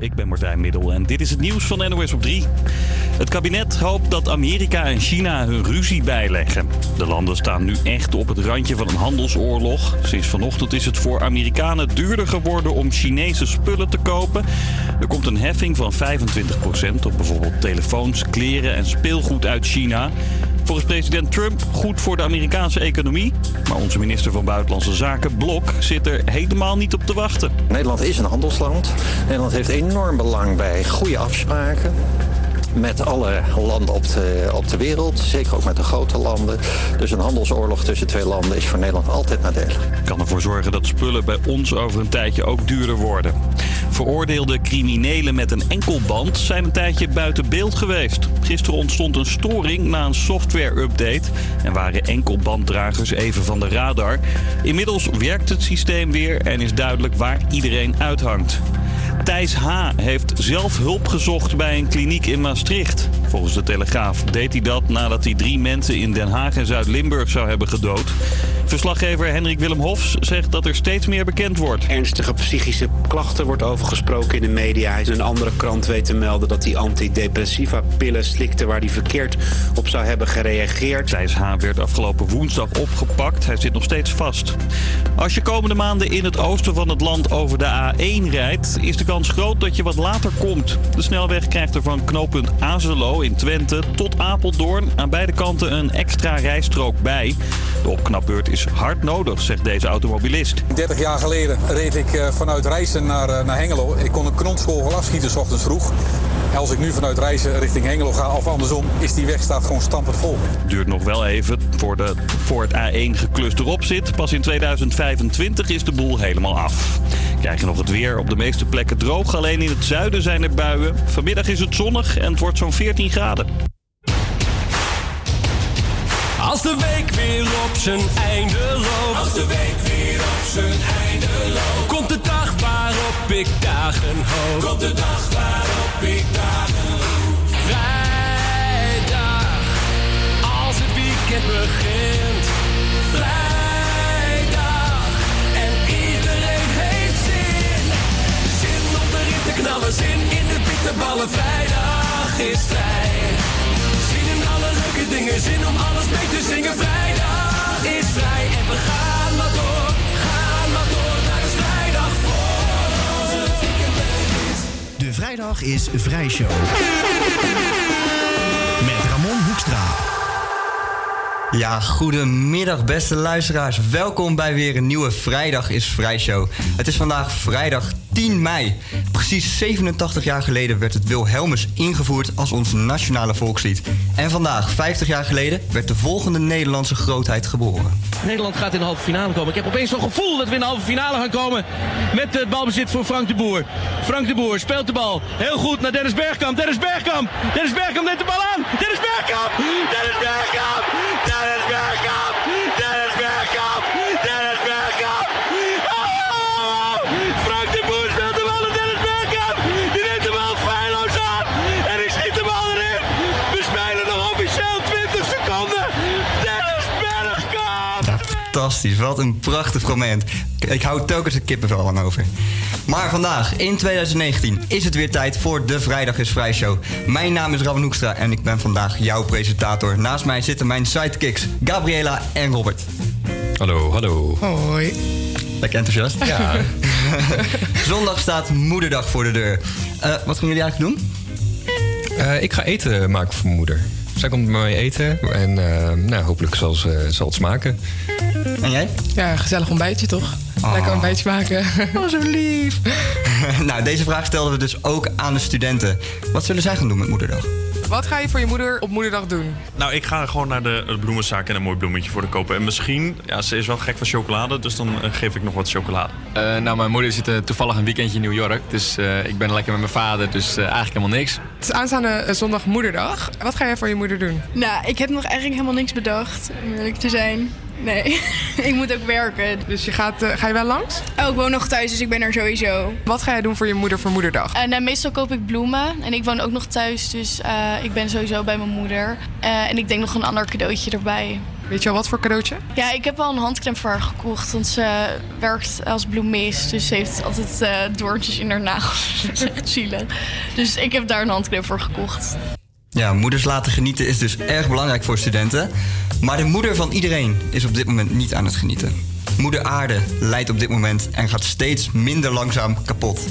ik ben Martijn Middel en dit is het nieuws van NOS op 3. Het kabinet hoopt dat Amerika en China hun ruzie bijleggen. De landen staan nu echt op het randje van een handelsoorlog. Sinds vanochtend is het voor Amerikanen duurder geworden om Chinese spullen te kopen. Er komt een heffing van 25% op bijvoorbeeld telefoons, kleren en speelgoed uit China. Volgens president Trump goed voor de Amerikaanse economie. Maar onze minister van Buitenlandse Zaken, Blok, zit er helemaal niet op te wachten. Nederland is een handelsland. Nederland heeft enorm belang bij goede afspraken met alle landen op de, op de wereld. Zeker ook met de grote landen. Dus een handelsoorlog tussen twee landen is voor Nederland altijd nadelig. Kan ervoor zorgen dat spullen bij ons over een tijdje ook duurder worden. Veroordeelde criminelen met een enkelband zijn een tijdje buiten beeld geweest. Gisteren ontstond een storing na een software-update en waren enkelbanddragers even van de radar. Inmiddels werkt het systeem weer en is duidelijk waar iedereen uithangt. Thijs H. heeft zelf hulp gezocht bij een kliniek in Maastricht. Volgens de Telegraaf deed hij dat nadat hij drie mensen in Den Haag en Zuid-Limburg zou hebben gedood. Verslaggever Henrik Willem Hofs zegt dat er steeds meer bekend wordt. Ernstige psychische klachten wordt overgesproken in de media. Hij is een andere krant weet te melden dat hij antidepressiva pillen slikte waar hij verkeerd op zou hebben gereageerd. Thijs H. werd afgelopen woensdag opgepakt. Hij zit nog steeds vast. Als je komende maanden in het oosten van het land over de A1 rijdt, is de kans groot dat je wat later komt. De snelweg krijgt er van knooppunt Azelo in Twente tot Apeldoorn aan beide kanten een extra rijstrook bij. De opknapbeurt is hard nodig, zegt deze automobilist. 30 jaar geleden reed ik eh, vanuit Rijssen naar, eh, naar Hengelo. Ik kon een knonskogel afschieten s ochtends vroeg. Als ik nu vanuit Rijssen richting Hengelo ga of andersom, is die weg staat gewoon stampend vol. Duurt nog wel even voor, de, voor het A1 geklust erop zit. Pas in 2025 is de boel helemaal af. Krijg je nog het weer op de meeste plekken droog. Alleen in het zuiden zijn er buien. Vanmiddag is het zonnig en het wordt zo'n 14 graden. Als de week weer op zijn einde loopt. Als de week weer op zijn einde loopt. Komt de dag waarop ik dagen hoop. Komt de dag waarop ik dagen hoop. Vrijdag, als het weekend begint. Vrijdag, en iedereen heeft zin. Zin om erin te knallen, zin in de bitterballen. Vrijdag is vrij. Zin in alle leuke dingen, zin om alles mee te zingen. Vrijdag is vrij en we gaan maar door, gaan maar door. Naar de vrijdag voor als het begint. De vrijdag is Vrijshow. Met Ramon Hoekstra. Ja, goedemiddag beste luisteraars. Welkom bij weer een nieuwe Vrijdag is Vrijshow. Het is vandaag vrijdag 10 mei. Precies 87 jaar geleden werd het Wilhelmus ingevoerd als ons nationale volkslied. En vandaag, 50 jaar geleden, werd de volgende Nederlandse grootheid geboren. Nederland gaat in de halve finale komen. Ik heb opeens zo'n gevoel dat we in de halve finale gaan komen. Met het balbezit voor Frank de Boer. Frank de Boer speelt de bal heel goed naar Dennis Bergkamp. Dennis Bergkamp. Dennis Bergkamp neemt de bal aan. Dennis Bergkamp. Dennis Bergkamp. Dennis Bergkamp. Dennis Bergkamp. Dennis Bergkamp. Oh! Frank de Boer speelt de bal naar Dennis Bergkamp. Die neemt de bal feilloos aan. En ik schiet de bal erin. We spelen nog officieel 20 seconden. Dennis Bergkamp. Fantastisch, wat een prachtig moment. Ik hou telkens de kippenvel aan over. Maar vandaag, in 2019, is het weer tijd voor de Vrijdag is Vrij Show. Mijn naam is Ramon Hoekstra en ik ben vandaag jouw presentator. Naast mij zitten mijn sidekicks Gabriela en Robert. Hallo, hallo. Hoi. Lekker enthousiast? Ja. Zondag staat Moederdag voor de deur. Eh, wat gaan jullie eigenlijk doen? Eh, ik ga eten maken voor mijn moeder. Zij komt bij mij eten en eh, nou, hopelijk zal, ze, zal het smaken. En jij? Ja, gezellig ontbijtje toch? Oh. Lekker ontbijtje maken. Oh, zo lief. nou, deze vraag stelden we dus ook aan de studenten. Wat zullen zij gaan doen met Moederdag? Wat ga je voor je moeder op moederdag doen? Nou, ik ga gewoon naar de, de bloemenzaak en een mooi bloemetje voor de kopen. En misschien, ja, ze is wel gek van chocolade, dus dan eh, geef ik nog wat chocolade. Eh, nou, mijn moeder zit eh, toevallig een weekendje in New York. Dus eh, ik ben lekker met mijn vader, dus eigenlijk helemaal niks. Het is aanstaande zondag moederdag. Wat ga jij voor je moeder doen? Nou, ik heb nog eigenlijk helemaal niks bedacht, om eerlijk te zijn. Nee, ik moet ook werken. Dus je gaat, eh, ga je wel langs? Oh, ik woon nog thuis, dus ik ben er sowieso. Wat ga jij doen voor je moeder voor moederdag? En nou, meestal koop ik bloemen. En ik woon ook nog thuis, dus eh, ik ben sowieso bij mijn moeder. Eh, en ik denk nog een ander cadeautje erbij. Weet je al wat voor cadeautje? Ja, ik heb al een handcrème voor haar gekocht. Want ze werkt als bloemist. Dus ze heeft altijd eh, doortjes in haar nagels. Dat is echt zielig. Dus ik heb daar een handcrème voor gekocht. Ja, moeders laten genieten is dus erg belangrijk voor studenten. Maar de moeder van iedereen is op dit moment niet aan het genieten. Moeder Aarde lijdt op dit moment en gaat steeds minder langzaam kapot.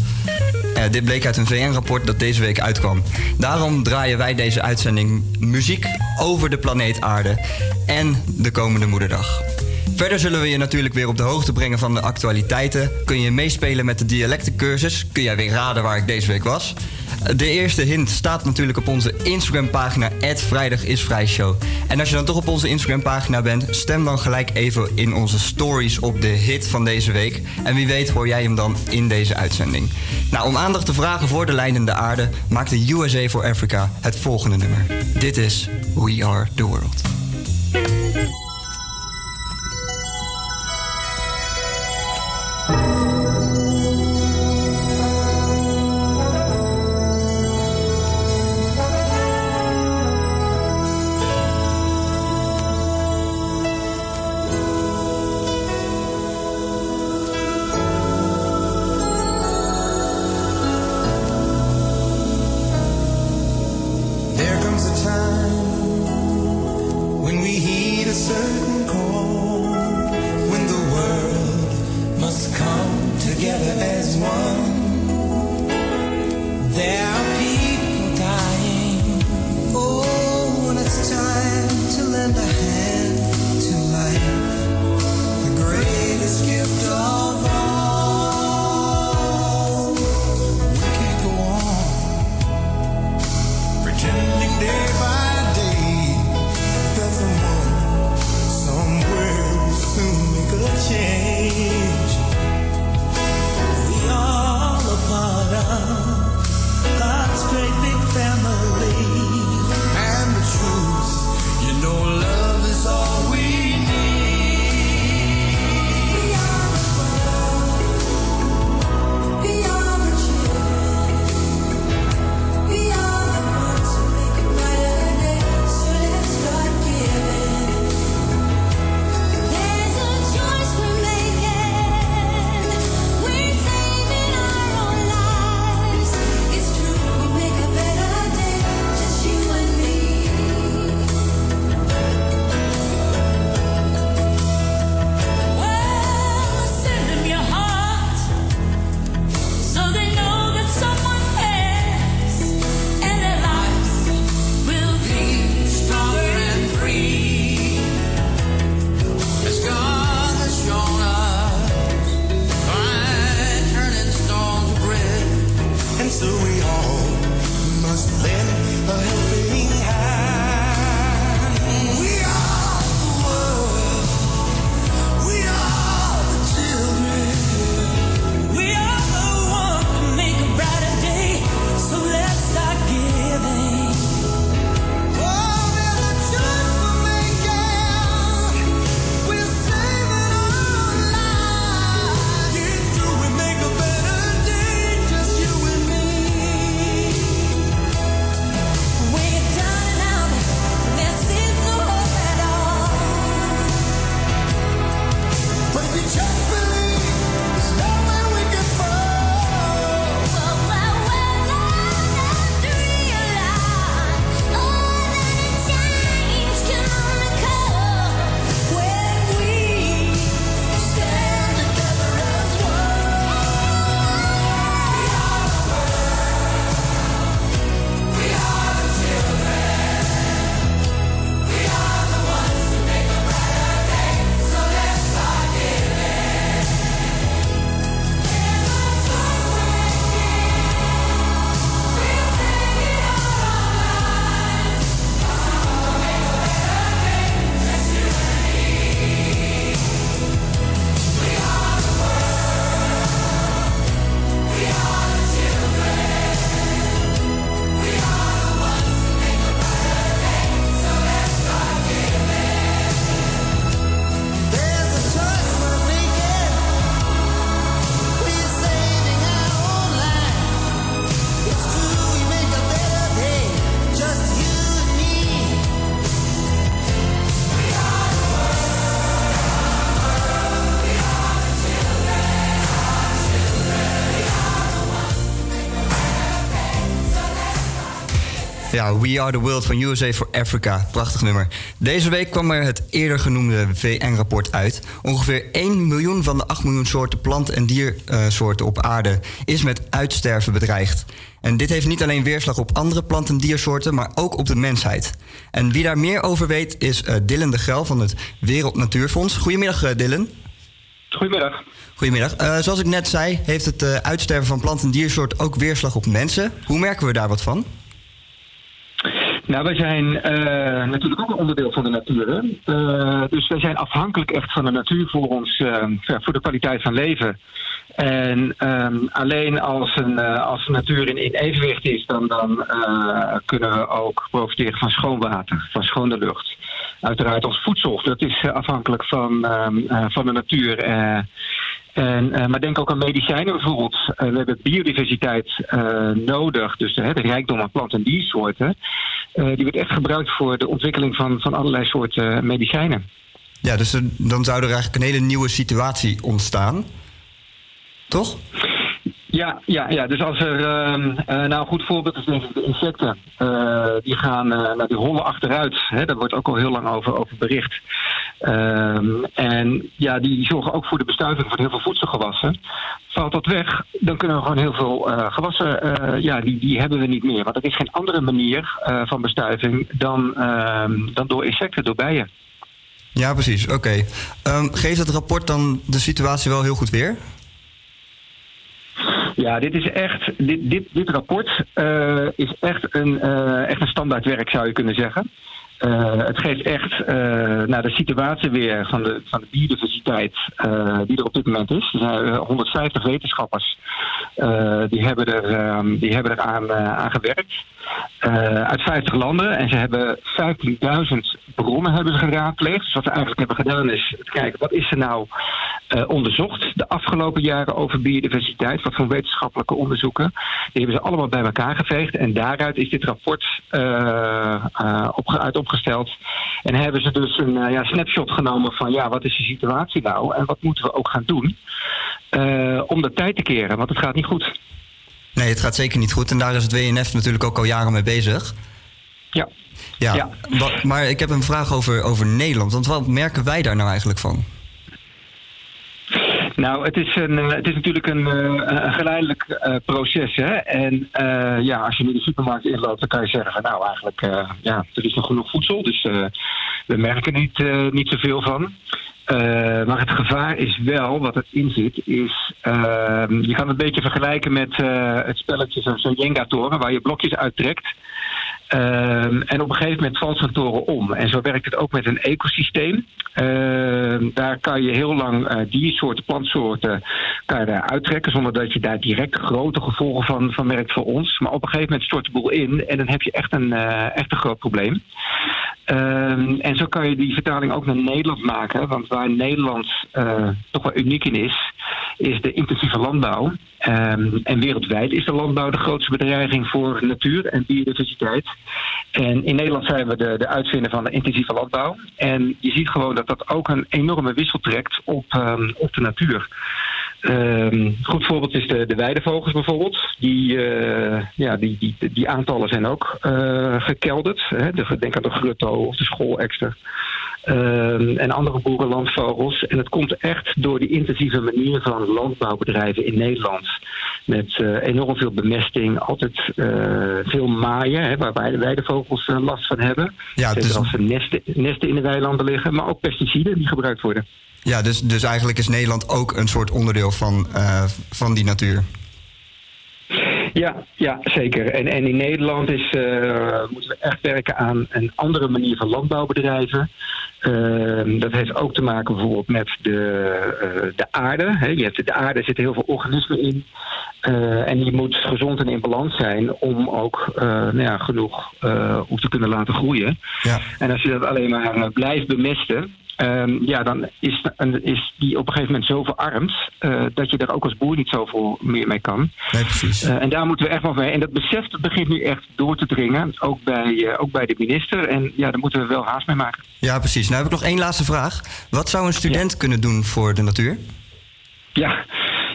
Eh, dit bleek uit een VN-rapport dat deze week uitkwam. Daarom draaien wij deze uitzending muziek over de planeet Aarde en de komende Moederdag. Verder zullen we je natuurlijk weer op de hoogte brengen van de actualiteiten. Kun je meespelen met de dialectencursus? Kun jij weer raden waar ik deze week was? De eerste hint staat natuurlijk op onze Instagram-pagina, @vrijdagisvrijshow. En als je dan toch op onze Instagram-pagina bent, stem dan gelijk even in onze stories op de hit van deze week. En wie weet hoor jij hem dan in deze uitzending. Nou, om aandacht te vragen voor de leidende aarde, maakt de USA for Africa het volgende nummer. Dit is We Are the World. Ja, We Are the World van USA for Africa. Prachtig nummer. Deze week kwam er het eerder genoemde VN-rapport uit. Ongeveer 1 miljoen van de 8 miljoen soorten plant- en diersoorten op aarde is met uitsterven bedreigd. En dit heeft niet alleen weerslag op andere plant- en diersoorten, maar ook op de mensheid. En wie daar meer over weet is eh, Dylan de Grel van het Wereld Natuurfonds. Goedemiddag, eh, Dylan. Goedemiddag. Goedemiddag. Eh, zoals ik net zei, heeft het uitsterven van plant- en diersoorten ook weerslag op mensen. Hoe merken we daar wat van? Nou, wij zijn eh, natuurlijk ook een onderdeel van de natuur. Eh, dus wij zijn afhankelijk echt van de natuur voor, ons, ja, voor de kwaliteit van leven. En ehm, alleen als, een, als de natuur in, in evenwicht is, dan, dan kunnen we ook profiteren van schoon water, van schone lucht. Uiteraard ons voedsel, dat is afhankelijk van, ehm, eh, van de natuur. en, eh, maar denk ook aan medicijnen bijvoorbeeld. We hebben biodiversiteit eh, nodig, dus de, rijkdom aan plant- en diersoorten. Eh, die wordt echt gebruikt voor de ontwikkeling van, van allerlei soorten medicijnen. Ja, dus er- dan zou er eigenlijk een hele nieuwe situatie ontstaan. Toch? Ja, ja, ja, dus als er, ehm, eh, nou een goed voorbeeld is denk ik de insecten. Eh, die gaan, nou, die hollen achteruit. Hè, daar wordt ook al heel lang over, over bericht. Ehm, en ja, die zorgen ook voor de bestuiving van heel veel voedselgewassen. Valt dat weg, dan kunnen we gewoon heel veel eh, gewassen, eh, ja, die, die hebben we niet meer. Want er is geen andere manier eh, van bestuiving dan, ehm, dan door insecten, door bijen. Ja, precies. Oké. Ehm, geeft het rapport dan de situatie wel heel goed weer? Ja, dit is echt. Dit, dit, dit rapport is echt een, eh, echt een standaardwerk, zou je kunnen zeggen. Eh, het geeft echt eh naar de situatie weer van de, van de biodiversiteit eh, die er op dit moment is. Er zijn eh, 150 wetenschappers die hebben er, ehm, die hebben er aan, aan gewerkt. Uit 50 landen. En ze hebben 15.000 bronnen hebben ze geraadpleegd. Dus wat ze eigenlijk hebben gedaan is kijken wat is er nou onderzocht de afgelopen jaren over biodiversiteit. Wat voor wetenschappelijke onderzoeken. Die hebben ze allemaal bij elkaar geveegd. En daaruit is dit rapport opge- uit opgesteld. En hebben ze dus een eh, ja, snapshot genomen van ja, wat is de situatie nou? En wat moeten we ook gaan doen eh, om de tijd te keren? Want het gaat niet goed. Nee, het gaat zeker niet goed. En daar is het WNF natuurlijk ook al jaren mee bezig. Ja. Ja, wa- maar ik heb een vraag over, over Nederland. Want wat merken wij daar nou eigenlijk van? Nou, het is, een, eh, het is natuurlijk een, eh, geleidelijk eh, proces. Hè? En ja, als je nu de supermarkt inloopt, dan kan je zeggen nou eigenlijk, eh, ja, er is nog genoeg voedsel. Dus we merken niet, niet zoveel van. Maar het gevaar is wel, wat erin zit, is... eh, je kan het een beetje vergelijken met het spelletje zo'n Jenga-toren... waar je blokjes uittrekt. Ehm, en op een gegeven moment valt zo'n toren om. En zo werkt het ook met een ecosysteem. Ehm, daar kan je heel lang eh, diersoorten, plantsoorten kan je uittrekken... zonder dat je daar direct grote gevolgen van, van merkt voor ons. Maar op een gegeven moment stort de boel in... en dan heb je echt een, eh, echt een groot probleem. Ehm, en zo kan je die vertaling ook naar Nederland maken. Want waar Nederland eh, toch wel uniek in is, is de intensieve landbouw. Ehm, en wereldwijd is de landbouw de grootste bedreiging voor natuur en biodiversiteit. En in Nederland zijn we de, de uitvinder van de intensieve landbouw. En je ziet gewoon dat dat ook een enorme wissel trekt op, ehm, op de natuur. Ehm goed voorbeeld is de, de weidevogels bijvoorbeeld. Die, eh, ja, die, die, die aantallen zijn ook eh, gekelderd. Hè. De, denk aan de grutto of de schoolekster. Ehm, en andere boerenlandvogels. En het komt echt door die intensieve manier van landbouwbedrijven in Nederland. Met eh, enorm veel bemesting, altijd eh, veel maaien, hè, waar wij- weidevogels eh, last van hebben. Ja, dus- als er nesten, nesten in de weilanden liggen, maar ook pesticiden die gebruikt worden. Ja, dus, dus eigenlijk is Nederland ook een soort onderdeel van, van die natuur. Ja, ja zeker. En, en in Nederland is, eh, moeten we echt werken aan een andere manier van landbouw bedrijven. Ehm, dat heeft ook te maken bijvoorbeeld met de, eh, de aarde. Hè. Je hebt, de aarde zitten heel veel organismen in. Eh, en die moet gezond en in balans zijn om ook nou ja, genoeg op te kunnen laten groeien. Ja. En als je dat alleen maar blijft bemesten, ehm, ja, dan is, is die op een gegeven moment zo verarmd eh, dat je daar ook als boer niet zoveel meer mee kan. Nee, precies. Eh, en daar moeten we echt wel mee. En dat besef dat begint nu echt door te dringen, ook bij, eh, ook bij de minister. En ja, daar moeten we wel haast mee maken. Ja, precies. Nou heb ik nog één laatste vraag. Wat zou een student kunnen doen voor de natuur? Ja,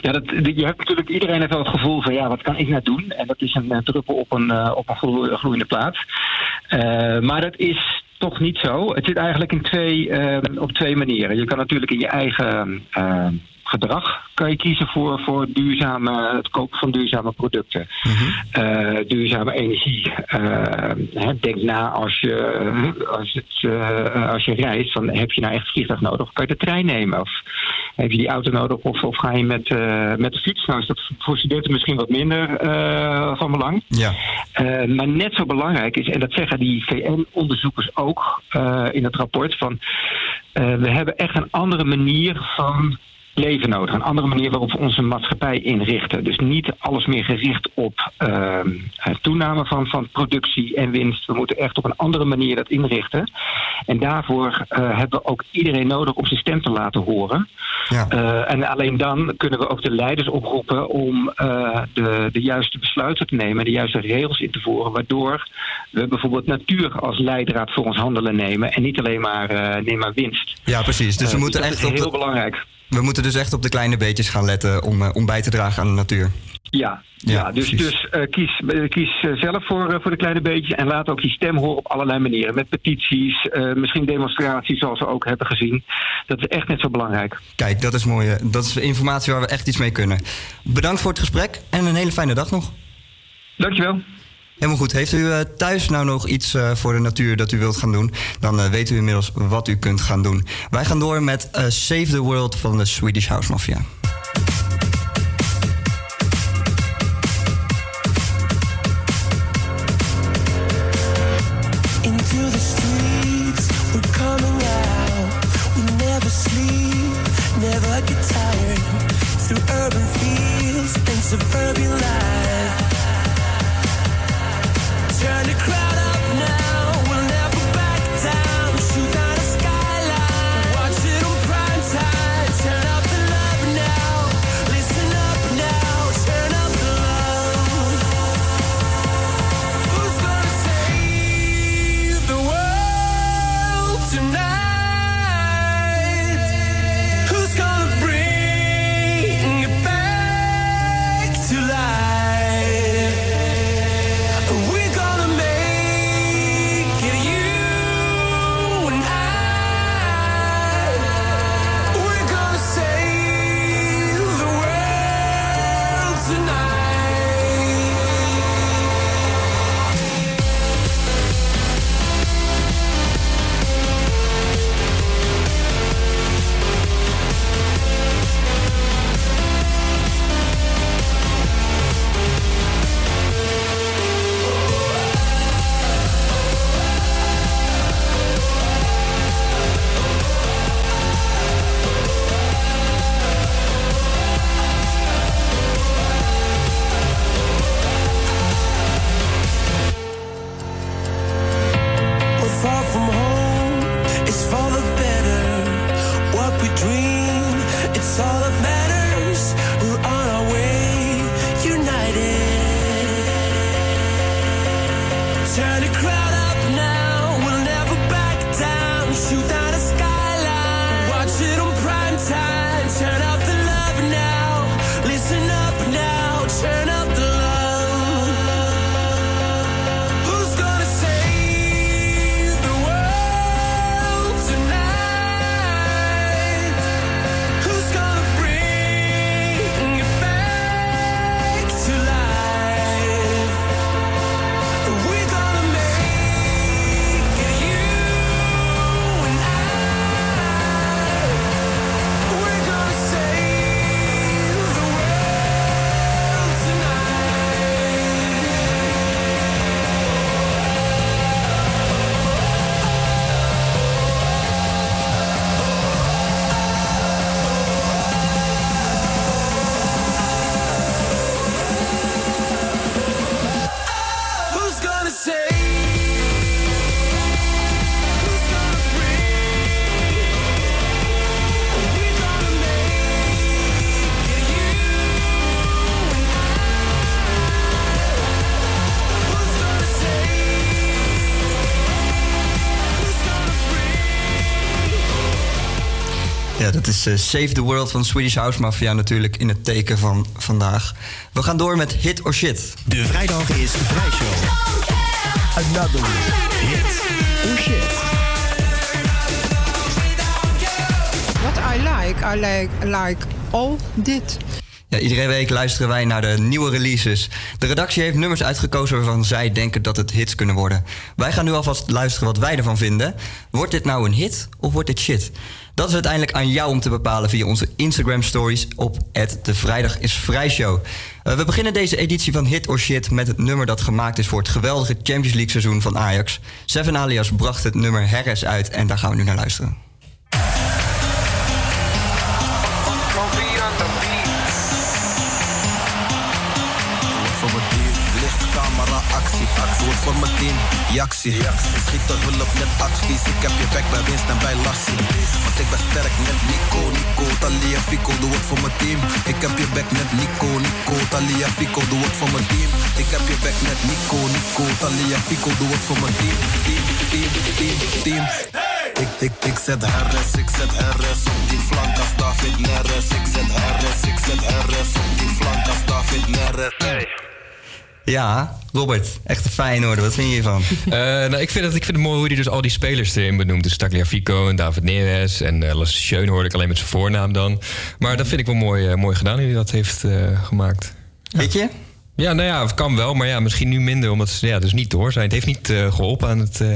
Ja, dat, je hebt natuurlijk, iedereen heeft wel het gevoel van ja, wat kan ik nou doen? En dat is een druppel op een, op een gloe- gloeiende plaat. Maar dat is toch niet zo. Het zit eigenlijk in twee, eh, op twee manieren. Je kan natuurlijk in je eigen eh, gedrag kan je kiezen voor, voor duurzame, het kopen van duurzame producten. Eh, duurzame energie. Eh, denk na als je, als, het, eh, als je reist, van, heb je nou echt vliegtuig nodig of kan je de trein nemen? Of heb je die auto nodig of, of ga je met, eh, met de fiets? Nou is dat voor studenten misschien wat minder eh, van belang. Ja. Eh, maar net zo belangrijk is, en dat zeggen die VN-onderzoekers ook eh, in het rapport, van eh, we hebben echt een andere manier van leven nodig. Een andere manier waarop we onze maatschappij inrichten. Dus niet alles meer gericht op eh, toename van, van productie en winst. We moeten echt op een andere manier dat inrichten. En daarvoor eh, hebben we ook iedereen nodig om zijn stem te laten horen. Ja. Eh, en alleen dan kunnen we ook de leiders oproepen om de, de juiste besluiten te nemen, de juiste regels in te voeren, waardoor we bijvoorbeeld natuur als leidraad voor ons handelen nemen en niet alleen maar, neem maar winst. Ja, precies. Dus we moeten dat echt is op heel de, belangrijk. We moeten dus echt op de kleine beetjes gaan letten om, eh, om bij te dragen aan de natuur. Ja, Ja, ja, dus, precies. dus eh, kies, eh, kies zelf voor, voor de kleine beetjes en laat ook je stem horen op allerlei manieren. Met petities, misschien demonstraties zoals we ook hebben gezien. Dat is echt net zo belangrijk. Kijk, dat is mooi. Dat is informatie waar we echt iets mee kunnen. Bedankt voor het gesprek en een hele fijne dag nog. Dankjewel. Helemaal goed. Heeft u eh, thuis nou nog iets eh, voor de natuur dat u wilt gaan doen? Dan eh, weet u inmiddels wat u kunt gaan doen. Wij gaan door met Save the World van de Swedish House Mafia. Is eh, Save the World van Swedish House Mafia natuurlijk in het teken van vandaag. We gaan door met Hit or Shit. De vrijdag is vrijshow. Another hit or shit. What I like, I like, like all dit. Iedere week luisteren wij naar de nieuwe releases. De redactie heeft nummers uitgekozen waarvan zij denken dat het hits kunnen worden. Wij gaan nu alvast luisteren wat wij ervan vinden. Wordt dit nou een hit of wordt dit shit? Dat is uiteindelijk aan jou om te bepalen via onze Instagram stories op de Vrijdag is Vrijshow. Uh, we beginnen deze editie van Hit or Shit met het nummer dat gemaakt is voor het geweldige Champions League seizoen van Ajax. Seven Alias bracht het nummer Harris uit en daar gaan we nu naar luisteren. Doe voor mijn team. Jactie. Schiet toch hulp net advies. Ik heb je back bij winst en bij Lassie. Want ik ben sterk net Nico. Nico, Talia, Fico. Doe het voor mijn team. Ik heb je back net Nico. Nico, Talia, Fico. Doe het voor mijn team. Ik heb je back net Nico. Nico, Talia, Fico. Doe het voor mijn team. Team, team, team, team. Ik, ik, ik zet Harris, ik zet Harris op die flank als David Neres. Ik zet Harris, ik zet Harris op die flank als David Neres. Ja, Robert, echt een fijn orde. Wat vind je hiervan? Eh, nou, ik, vind het, ik vind het mooi hoe hij dus al die spelers erin benoemt. Dus Tagliafico en David Neres en uh, Lasse hoorde ik alleen met zijn voornaam dan. Maar dat vind ik wel mooi, eh, mooi gedaan hoe hij dat heeft eh, gemaakt. Weet je? Ja, nou ja, het kan wel, maar ja, misschien nu minder. Omdat ze ja, dus niet door zijn. Het heeft niet eh, geholpen aan, het, eh,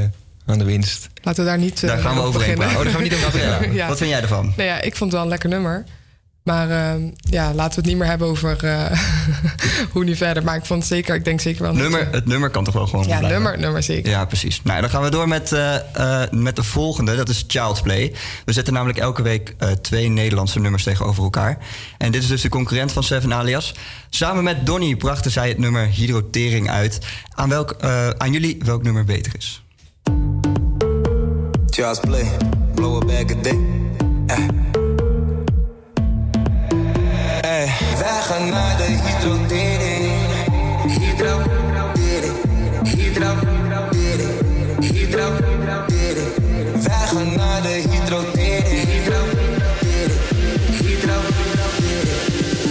aan de winst. Laten we daar niet uh, Daar gaan we overheen beginnen. praten. Oh, daar gaan we niet over. Ja. Wat vind jij ervan? Nou ja, ik vond het wel een lekker nummer. Maar ehm, ja, laten we het niet meer hebben over eh, hoe nu verder. Maar ik vond het zeker, ik denk zeker wel... Nummer, het nummer kan toch wel gewoon Ja, blijven? nummer, nummer zeker. Ja, precies. Nou, dan gaan we door met, eh, eh, met de volgende. Dat is Child's Play. We zetten namelijk elke week eh, twee Nederlandse nummers tegenover elkaar. En dit is dus de concurrent van Seven Alias. Samen met Donny brachten zij het nummer Hydrotering uit. Aan, welk, eh, aan jullie welk nummer beter is? Charles Play, blow a bag a day. Eh. Wij gaan naar de hydrotering. Hydrotering. Hydrotering. Hydrotering. Wij gaan naar de hydrotering. Hydrotering. Hydrotering.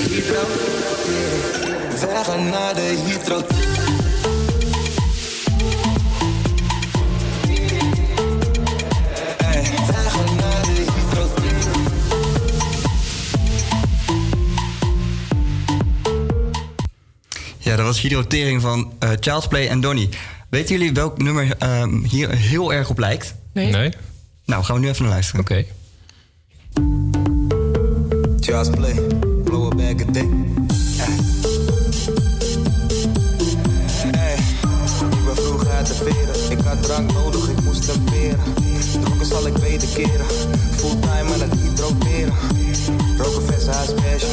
Hydrotering. Wij gaan naar de hydrotering. Dat was Hydrotering van eh, Child's Play en Donny. Weten jullie welk nummer ehm, hier heel erg op lijkt? Nee. Nee? Nou, gaan we nu even naar luisteren. Oké. Charles Play, blow a bag a day. Eh. Ik ben vroeg uit de veren. Ik had drank nodig, ik moest temperen. Dronken zal ik beter keren. Fulltime aan het hydroperen. Roken verse huisbesje.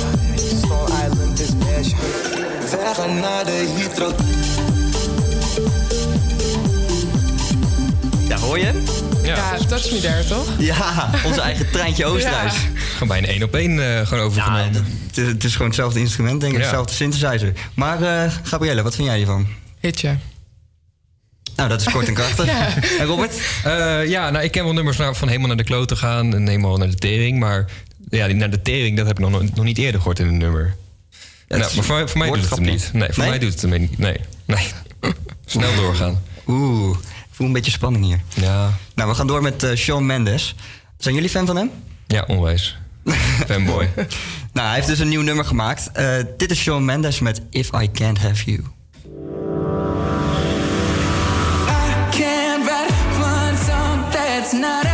Stone Island is naar de hydro. Ja, hoor je? Ja, touch me there, toch? Ja, onze eigen treintje Oosterhuis. Gewoon bijna één op één eh, gewoon overgenomen. Het is, het is gewoon hetzelfde instrument, denk ik. Ja. Hetzelfde synthesizer. Maar eh Gabrielle, wat vind jij hiervan? Hitje. Nou, dat is kort en krachtig. Ja. En Robert? Eh, ja, nou, ik ken wel nummers van helemaal naar de kloten gaan en helemaal naar de tering. Maar ja, die naar de tering, dat heb ik nog, no- nog niet eerder gehoord in een nummer. Ja, nou, maar voor, voor mij doet het hem niet. Nee, voor Nee? mij doet het hem niet. Nee, nee. Snel doorgaan. Oeh, ik voel een beetje spanning hier. Ja. Nou, we gaan door met eh Shawn Mendes. Zijn jullie fan van hem? Ja, onwijs. Fanboy. Nou, hij heeft dus een nieuw nummer gemaakt. Eh, dit is Shawn Mendes met If I Can't Have You. Can't write one song that's not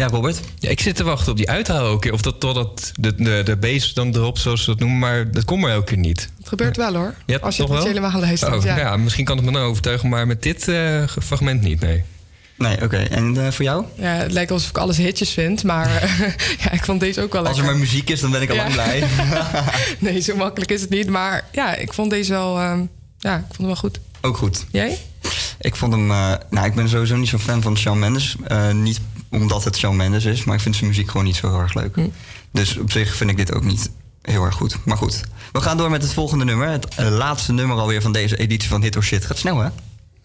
Ja, Robert? Ja, ik zit te wachten op die uithaal elke keer. Of dat totdat de, de, de bass dan erop, zoals ze dat noemen. Maar dat komt maar elke keer niet. Het gebeurt wel hoor. Ja, Als je het wel? helemaal luistert. Oh, ja. ja. misschien kan het me dan overtuigen. Maar met dit eh, fragment niet, nee. Nee, oké. En eh, voor jou? Ja, het lijkt alsof ik alles hitjes vind, maar eh, ja, ik vond deze ook wel Als er lekker. maar muziek is, dan ben ik al Ja. lang blij. nee, zo makkelijk is het niet. Maar ja, ik vond deze wel ehm, ja, ik vond hem wel goed. Ook goed. Jij? Ik vond hem... eh, nou, ik ben sowieso niet zo'n fan van Shawn Mendes. Eh, niet omdat het Shawn Mendes is, maar ik vind zijn muziek gewoon niet zo heel erg leuk. Dus op zich vind ik dit ook niet heel erg goed. Maar goed, we gaan door met het volgende nummer. Het eh, laatste nummer alweer van deze editie van Hit or Shit. Gaat snel, hè?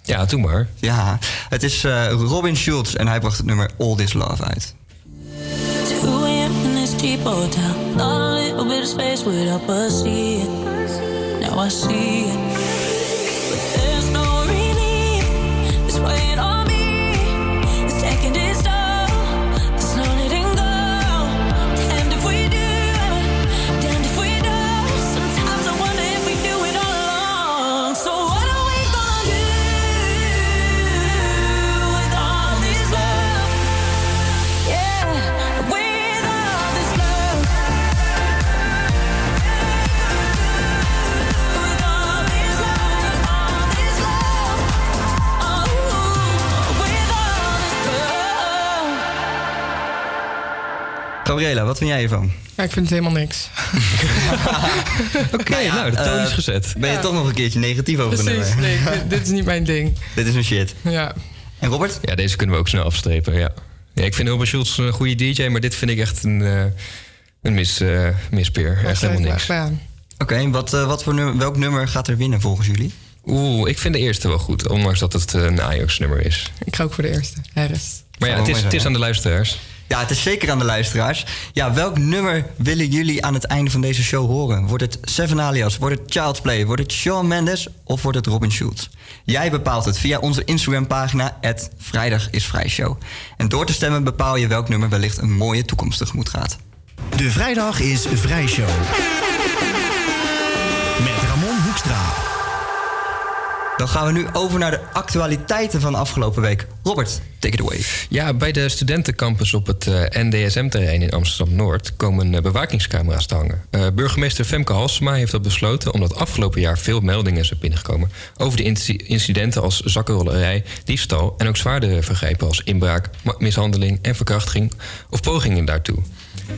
Ja, doe maar. Ja, het is eh, Robin Schulz en hij bracht het nummer All This Love uit. 2 a.m. in this cheap hotel. Thought a little bit of space would help us see it. Now I see it. Gabriela, wat vind jij hiervan? Ja, ik vind het helemaal niks. Oké, nou, de toon is eh, gezet. Ben je toch nog een keertje negatief over Precies, nummer? nee, dit, dit is niet mijn ding. Dit is een shit. Ja. En Robert? Ja, deze kunnen we ook snel afstrepen, ja. ja ik vind Robert Schultz een goede DJ, maar dit vind ik echt een, eh, een mis, eh, mispeer. Echt helemaal niks. Oké, en wat, eh, wat voor nummer, welk nummer gaat er winnen volgens jullie? Oeh, ik vind de eerste wel goed, ondanks dat het een Ajax-nummer is. Ik ga ook voor de eerste. Harris. Maar ja, het is, het is aan de luisteraars. Ja, het is zeker aan de luisteraars. Ja, welk nummer willen jullie aan het einde van deze show horen? Wordt het Seven Alias? Wordt het Child's Play? Wordt het Shawn Mendes? Of wordt het Robin Schulz? Jij bepaalt het via onze Instagram-pagina... Vrijdag is Vrijshow. En door te stemmen bepaal je welk nummer wellicht een mooie toekomst tegemoet gaat. De vrijdag is Vrijshow. Met Ramon Hoekstra. Dan gaan we nu over naar de actualiteiten van afgelopen week. Robert, take it away. Ja, bij de studentencampus op het eh, NDSM-terrein in Amsterdam-Noord komen eh, bewakingscamera's te hangen. Eh, burgemeester Femke Halsema heeft dat besloten omdat afgelopen jaar veel meldingen zijn binnengekomen over de inci- incidenten als zakkenrollerij, diefstal en ook zwaardere vergrijpen als inbraak, mishandeling en verkrachting of pogingen daartoe.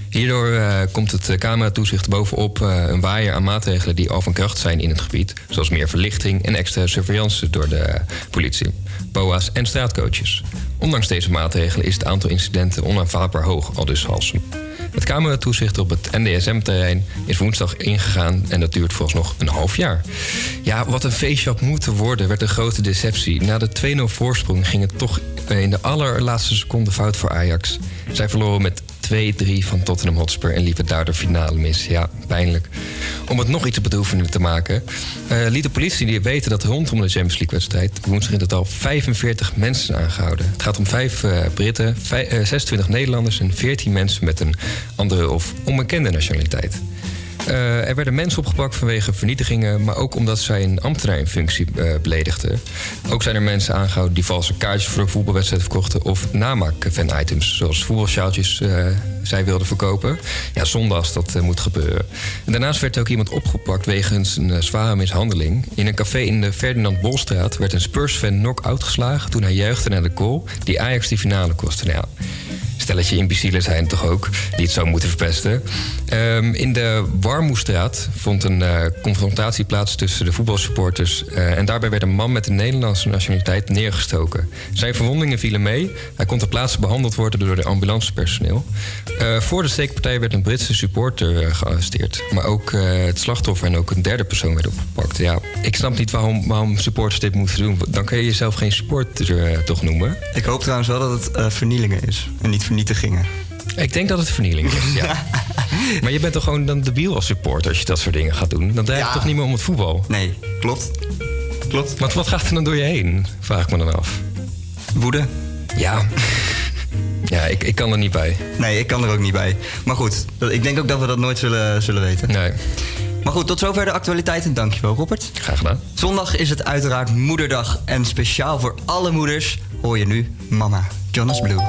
Hierdoor eh, komt het eh, cameratoezicht bovenop eh, een waaier aan maatregelen die al van kracht zijn in het gebied, zoals meer verlichting en extra surveillance door de politie, BOA's en straatcoaches. Ondanks deze maatregelen is het aantal incidenten onaanvaardbaar hoog, al dus Halsem. Het cameratoezicht op het NDSM-terrein is woensdag ingegaan en dat duurt vooralsnog een half jaar. Ja, wat een feestje had moeten worden, werd een grote deceptie. Na de 2-0 voorsprong ging het toch in de allerlaatste seconde fout voor Ajax. Zij verloren met 2-3 van Tottenham Hotspur en liepen daardoor finale mis. Ja, pijnlijk. Om het nog iets bedroevender te maken, eh, liet de politie die weten dat rondom de Champions League-wedstrijd woensdag in totaal 45 mensen aangehouden. Het gaat om 5 Britten, vij- eh, 26 Nederlanders en 14 mensen met een andere of onbekende nationaliteit. Eh, er werden mensen opgepakt vanwege vernietigingen, maar ook omdat zij een ambtenaar in functie eh, beledigden. Ook zijn er mensen aangehouden die valse kaartjes voor een voetbalwedstrijd verkochten of namaak-fan-items, zoals voetbalsjaaltjes, eh, zij wilden verkopen. Ja, zonde als dat moet gebeuren. En daarnaast werd ook iemand opgepakt wegens een zware mishandeling. In een café in de Ferdinand Bolstraat werd een Spurs-fan knock-out geslagen toen hij juichte naar de goal die Ajax die finale kostte. Nou stelletje imbecielen zijn toch ook, die het zo moeten verpesten. Ehm, in de Warmoestraat vond een eh, confrontatie plaats tussen de voetbalsupporters. eh, en daarbij werd een man met een Nederlandse nationaliteit neergestoken. Zijn verwondingen vielen mee. Hij kon ter plaatse behandeld worden door de ambulancepersoneel. Eh, voor de steekpartij werd een Britse supporter gearresteerd. Maar ook het slachtoffer en ook een derde persoon werden opgepakt. Ja, ik snap niet waarom, waarom supporters dit moeten doen. Dan kun je jezelf geen supporter toch noemen. Ik hoop trouwens wel dat het vernielingen is en niet vernietigingen. Ik denk dat het vernieling is, ja. maar je bent toch gewoon dan debiel als supporter als je dat soort dingen gaat doen? Dan draait het toch niet meer om het voetbal? Nee, klopt. Klopt. Want wat gaat er dan door je heen? Vraag ik me dan af. Woede. Ja. Ja, ik, ik kan er niet bij. Nee, ik kan er ook niet bij. Maar goed, ik denk ook dat we dat nooit zullen, zullen weten. Nee. Maar goed, tot zover de actualiteiten. Dankjewel, Robert. Graag gedaan. Zondag is het uiteraard Moederdag. En speciaal voor alle moeders hoor je nu Mama, Jonas Blue.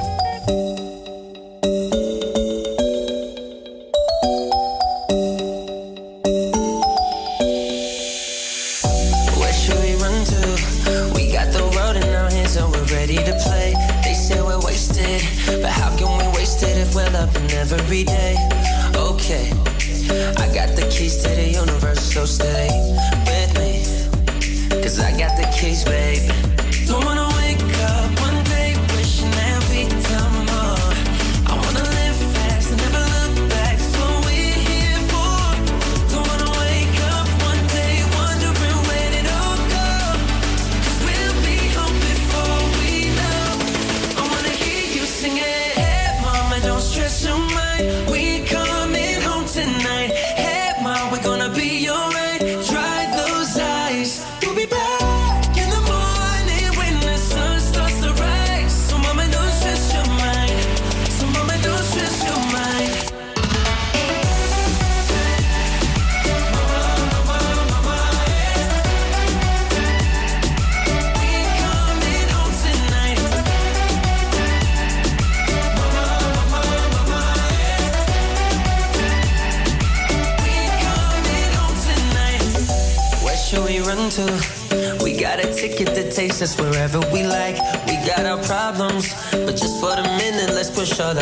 Every day? Okay, I got the keys to the universe, so stay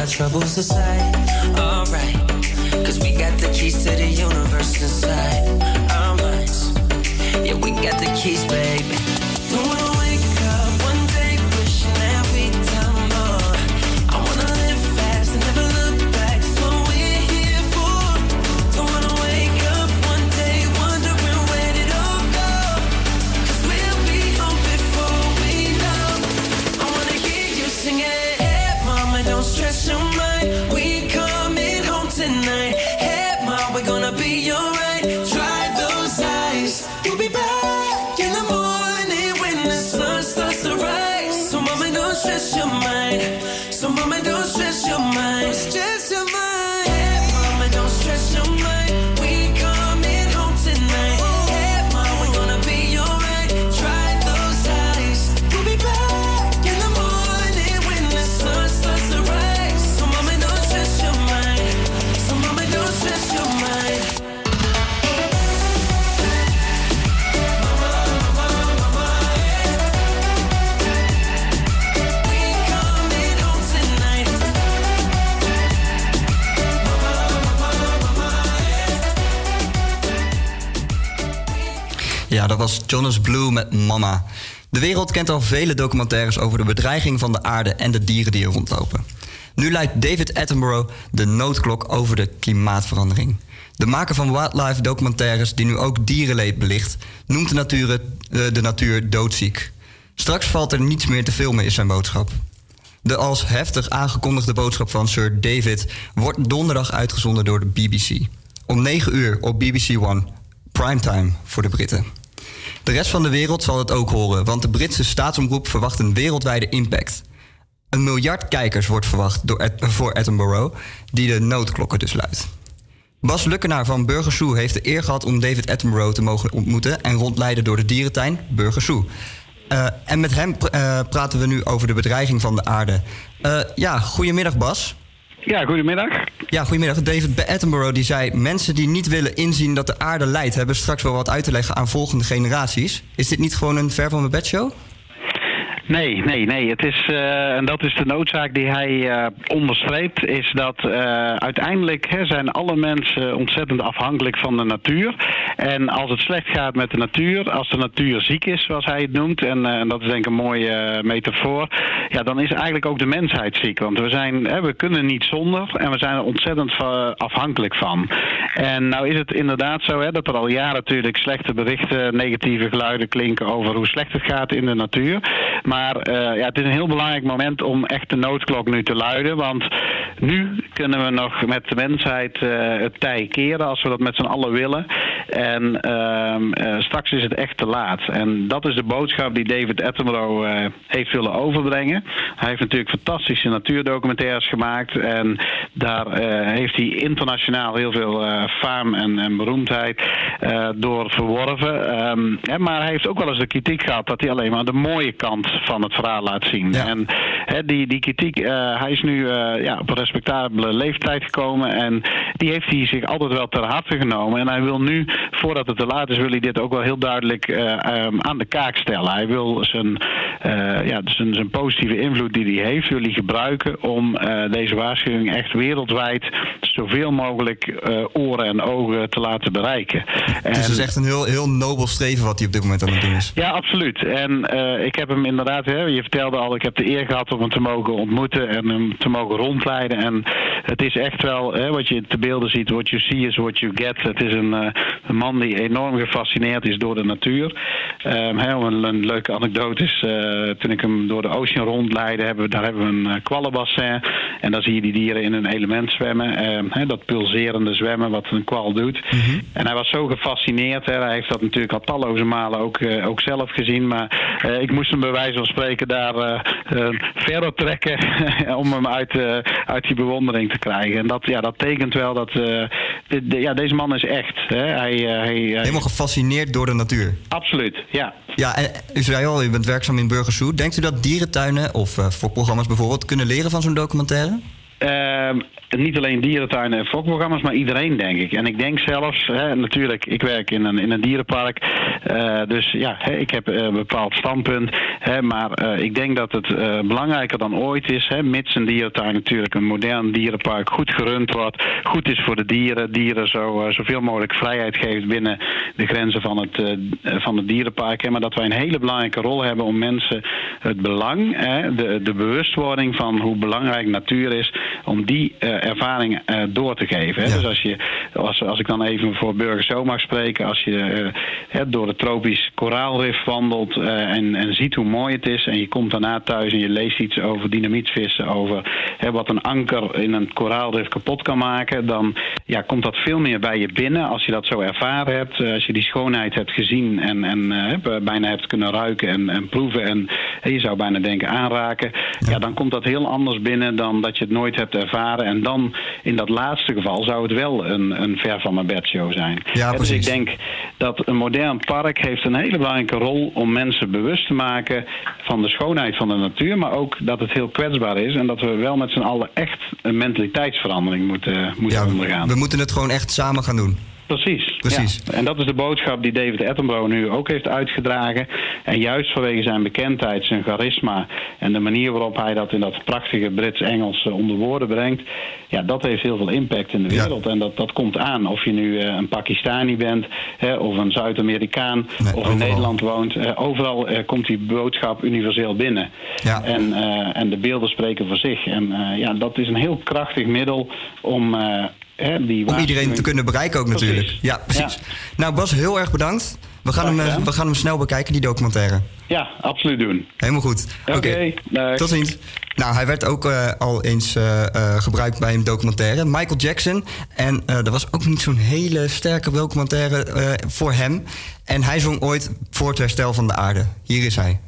troubles aside. Jonas Blue met Mama. De wereld kent al vele documentaires over de bedreiging van de aarde en de dieren die er rondlopen. Nu leidt David Attenborough de noodklok over de klimaatverandering. De maker van wildlife documentaires, die nu ook dierenleed belicht, noemt de natuur, eh, de natuur doodziek. Straks valt er niets meer te filmen, is zijn boodschap. De als heftig aangekondigde boodschap van Sir David wordt donderdag uitgezonden door de BBC. Om 9 uur op BBC One, primetime voor de Britten. De rest van de wereld zal het ook horen, want de Britse staatsomroep verwacht een wereldwijde impact. Een miljard kijkers wordt verwacht door voor Edinburgh, die de noodklokken dus luidt. Bas Lukkenaar van Burgers Zoo heeft de eer gehad om David Attenborough te mogen ontmoeten en rondleiden door de dierentuin Burgers Zoo. Eh, en met hem eh, praten we nu over de bedreiging van de aarde. Eh, ja, goedemiddag Bas. Ja, goedemiddag. Ja, goedemiddag. David Attenborough die zei... mensen die niet willen inzien dat de aarde leidt... hebben straks wel wat uit te leggen aan volgende generaties. Is dit niet gewoon een ver van mijn bedshow? Nee, nee, nee. Het is, eh, en dat is de noodzaak die hij eh, onderstreept, is dat eh, uiteindelijk hè, zijn alle mensen ontzettend afhankelijk van de natuur. En als het slecht gaat met de natuur, als de natuur ziek is, zoals hij het noemt, en, en dat is denk ik een mooie metafoor, ja, dan is eigenlijk ook de mensheid ziek. Want we, zijn, hè, we kunnen niet zonder en we zijn er ontzettend afhankelijk van. En nou is het inderdaad zo hè, dat er al jaren natuurlijk slechte berichten, negatieve geluiden klinken over hoe slecht het gaat in de natuur. Maar eh, ja, het is een heel belangrijk moment om echt de noodklok nu te luiden. Want nu kunnen we nog met de mensheid eh, het tij keren als we dat met z'n allen willen. En ehm, eh, straks is het echt te laat. En dat is de boodschap die David Attenborough heeft willen overbrengen. Hij heeft natuurlijk fantastische natuurdocumentaires gemaakt. En daar heeft hij internationaal heel veel faam en, en beroemdheid door verworven. Ehm, maar hij heeft ook wel eens de kritiek gehad dat hij alleen maar de mooie kant van het verhaal laat zien. En die, die kritiek, eh, hij is nu eh, ja, op een respectabele leeftijd gekomen. En die heeft hij zich altijd wel ter harte genomen. En hij wil nu, voordat het te laat is, wil hij dit ook wel heel duidelijk eh, ehm, aan de kaak stellen. Hij wil zijn, ja, zijn, zijn positieve invloed die hij heeft, wil hij gebruiken om deze waarschuwing echt wereldwijd zoveel mogelijk oren en ogen te laten bereiken. Het is dus echt een heel, heel nobel streven wat hij op dit moment aan het doen is. Ja, absoluut. En ik heb hem inderdaad, hè, je vertelde al, ik heb de eer gehad om hem te mogen ontmoeten en hem te mogen rondleiden. En het is echt wel, hè, wat je te beelden ziet, what you see is what you get. Het is een, eh, een man die enorm gefascineerd is door de natuur. Ehm, hè, een, een leuke anekdote is, eh, toen ik hem door de ocean rondleidde, hebben we, daar hebben we een uh, kwallenbassin. En daar zie je die dieren in een element zwemmen. Ehm, hè, dat pulserende zwemmen wat een kwal doet. En hij was zo gefascineerd. Hè. Hij heeft dat natuurlijk al talloze malen ook, eh, ook zelf gezien. Maar eh, ik moest hem bij wijze van spreken daar eh, eh, verder trekken om hem uit, eh, uit die bewondering te krijgen. En dat, ja, dat tekent wel dat dit- de- ja, deze man is echt. Hè. Hij, hij, Helemaal gefascineerd door de natuur. Absoluut, ja. Ja, en u zei al, u bent werkzaam in Burgers Zoo. Denkt u dat dierentuinen of voor programma's bijvoorbeeld kunnen leren van zo'n documentaire? Ehm, niet alleen dierentuinen en fokprogramma's, maar iedereen denk ik. En ik denk zelfs, hè, natuurlijk, ik werk in een, in een dierenpark. eh, dus ja, hè, ik heb eh, een bepaald standpunt. Hè, maar eh, ik denk dat het belangrijker dan ooit is, mits een dierentuin natuurlijk een modern dierenpark goed gerund wordt, goed is voor de dieren, dieren zo, zoveel mogelijk vrijheid geeft binnen de grenzen van het, van het dierenpark. Maar dat wij een hele belangrijke rol hebben om mensen het belang, de, de bewustwording van hoe belangrijk natuur is, om die eh, ervaring eh, door te geven. Hè. Dus als, je, als, als ik dan even voor Burgers Zo mag spreken, als je eh, hè, door het tropisch koraalrif wandelt en, en ziet hoe mooi het is en je komt daarna thuis en je leest iets over dynamietvissen, over hè, wat een anker in een koraalrif kapot kan maken, dan ja, komt dat veel meer bij je binnen als je dat zo ervaren hebt, als je die schoonheid hebt gezien en, en bijna hebt kunnen ruiken en, en proeven en je zou bijna denken aanraken, ja. dan komt dat heel anders binnen dan dat je het nooit hebt ervaren en dan in dat laatste geval zou het wel een, een ver van mijn bedshow zijn. Ja, dus ik denk dat een modern park heeft een hele belangrijke rol om mensen bewust te maken van de schoonheid van de natuur, maar ook dat het heel kwetsbaar is en dat we wel met z'n allen echt een mentaliteitsverandering moeten, moeten ondergaan. We moeten het gewoon echt samen gaan doen. Precies. Precies. ja. En dat is de boodschap die David Attenborough nu ook heeft uitgedragen. En juist vanwege zijn bekendheid, zijn charisma en de manier waarop hij dat in dat prachtige Brits-Engels eh, onder woorden brengt. Ja, dat heeft heel veel impact in de wereld. En dat, dat komt aan. Of je nu eh, een Pakistani bent, hè, of een Zuid-Amerikaan, of in Nederland woont. Eh, overal komt die boodschap universeel binnen. Ja. En, en de beelden spreken voor zich. En ja, dat is een heel krachtig middel om. Hè, die Om iedereen te kunnen bereiken ook natuurlijk. Precies. Ja, precies. Nou Bas, heel erg bedankt. We gaan, hem, eh, we gaan hem snel bekijken, die documentaire. Ja, absoluut doen. Helemaal goed. Oké, tot ziens. Nou, hij werd ook eh, al eens eh, gebruikt bij een documentaire. Michael Jackson. En er was ook niet zo'n hele sterke documentaire voor hem. En hij zong ooit voor het herstel van de aarde. Hier is hij.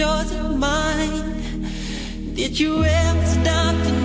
Yours and mine? Did you ever stop to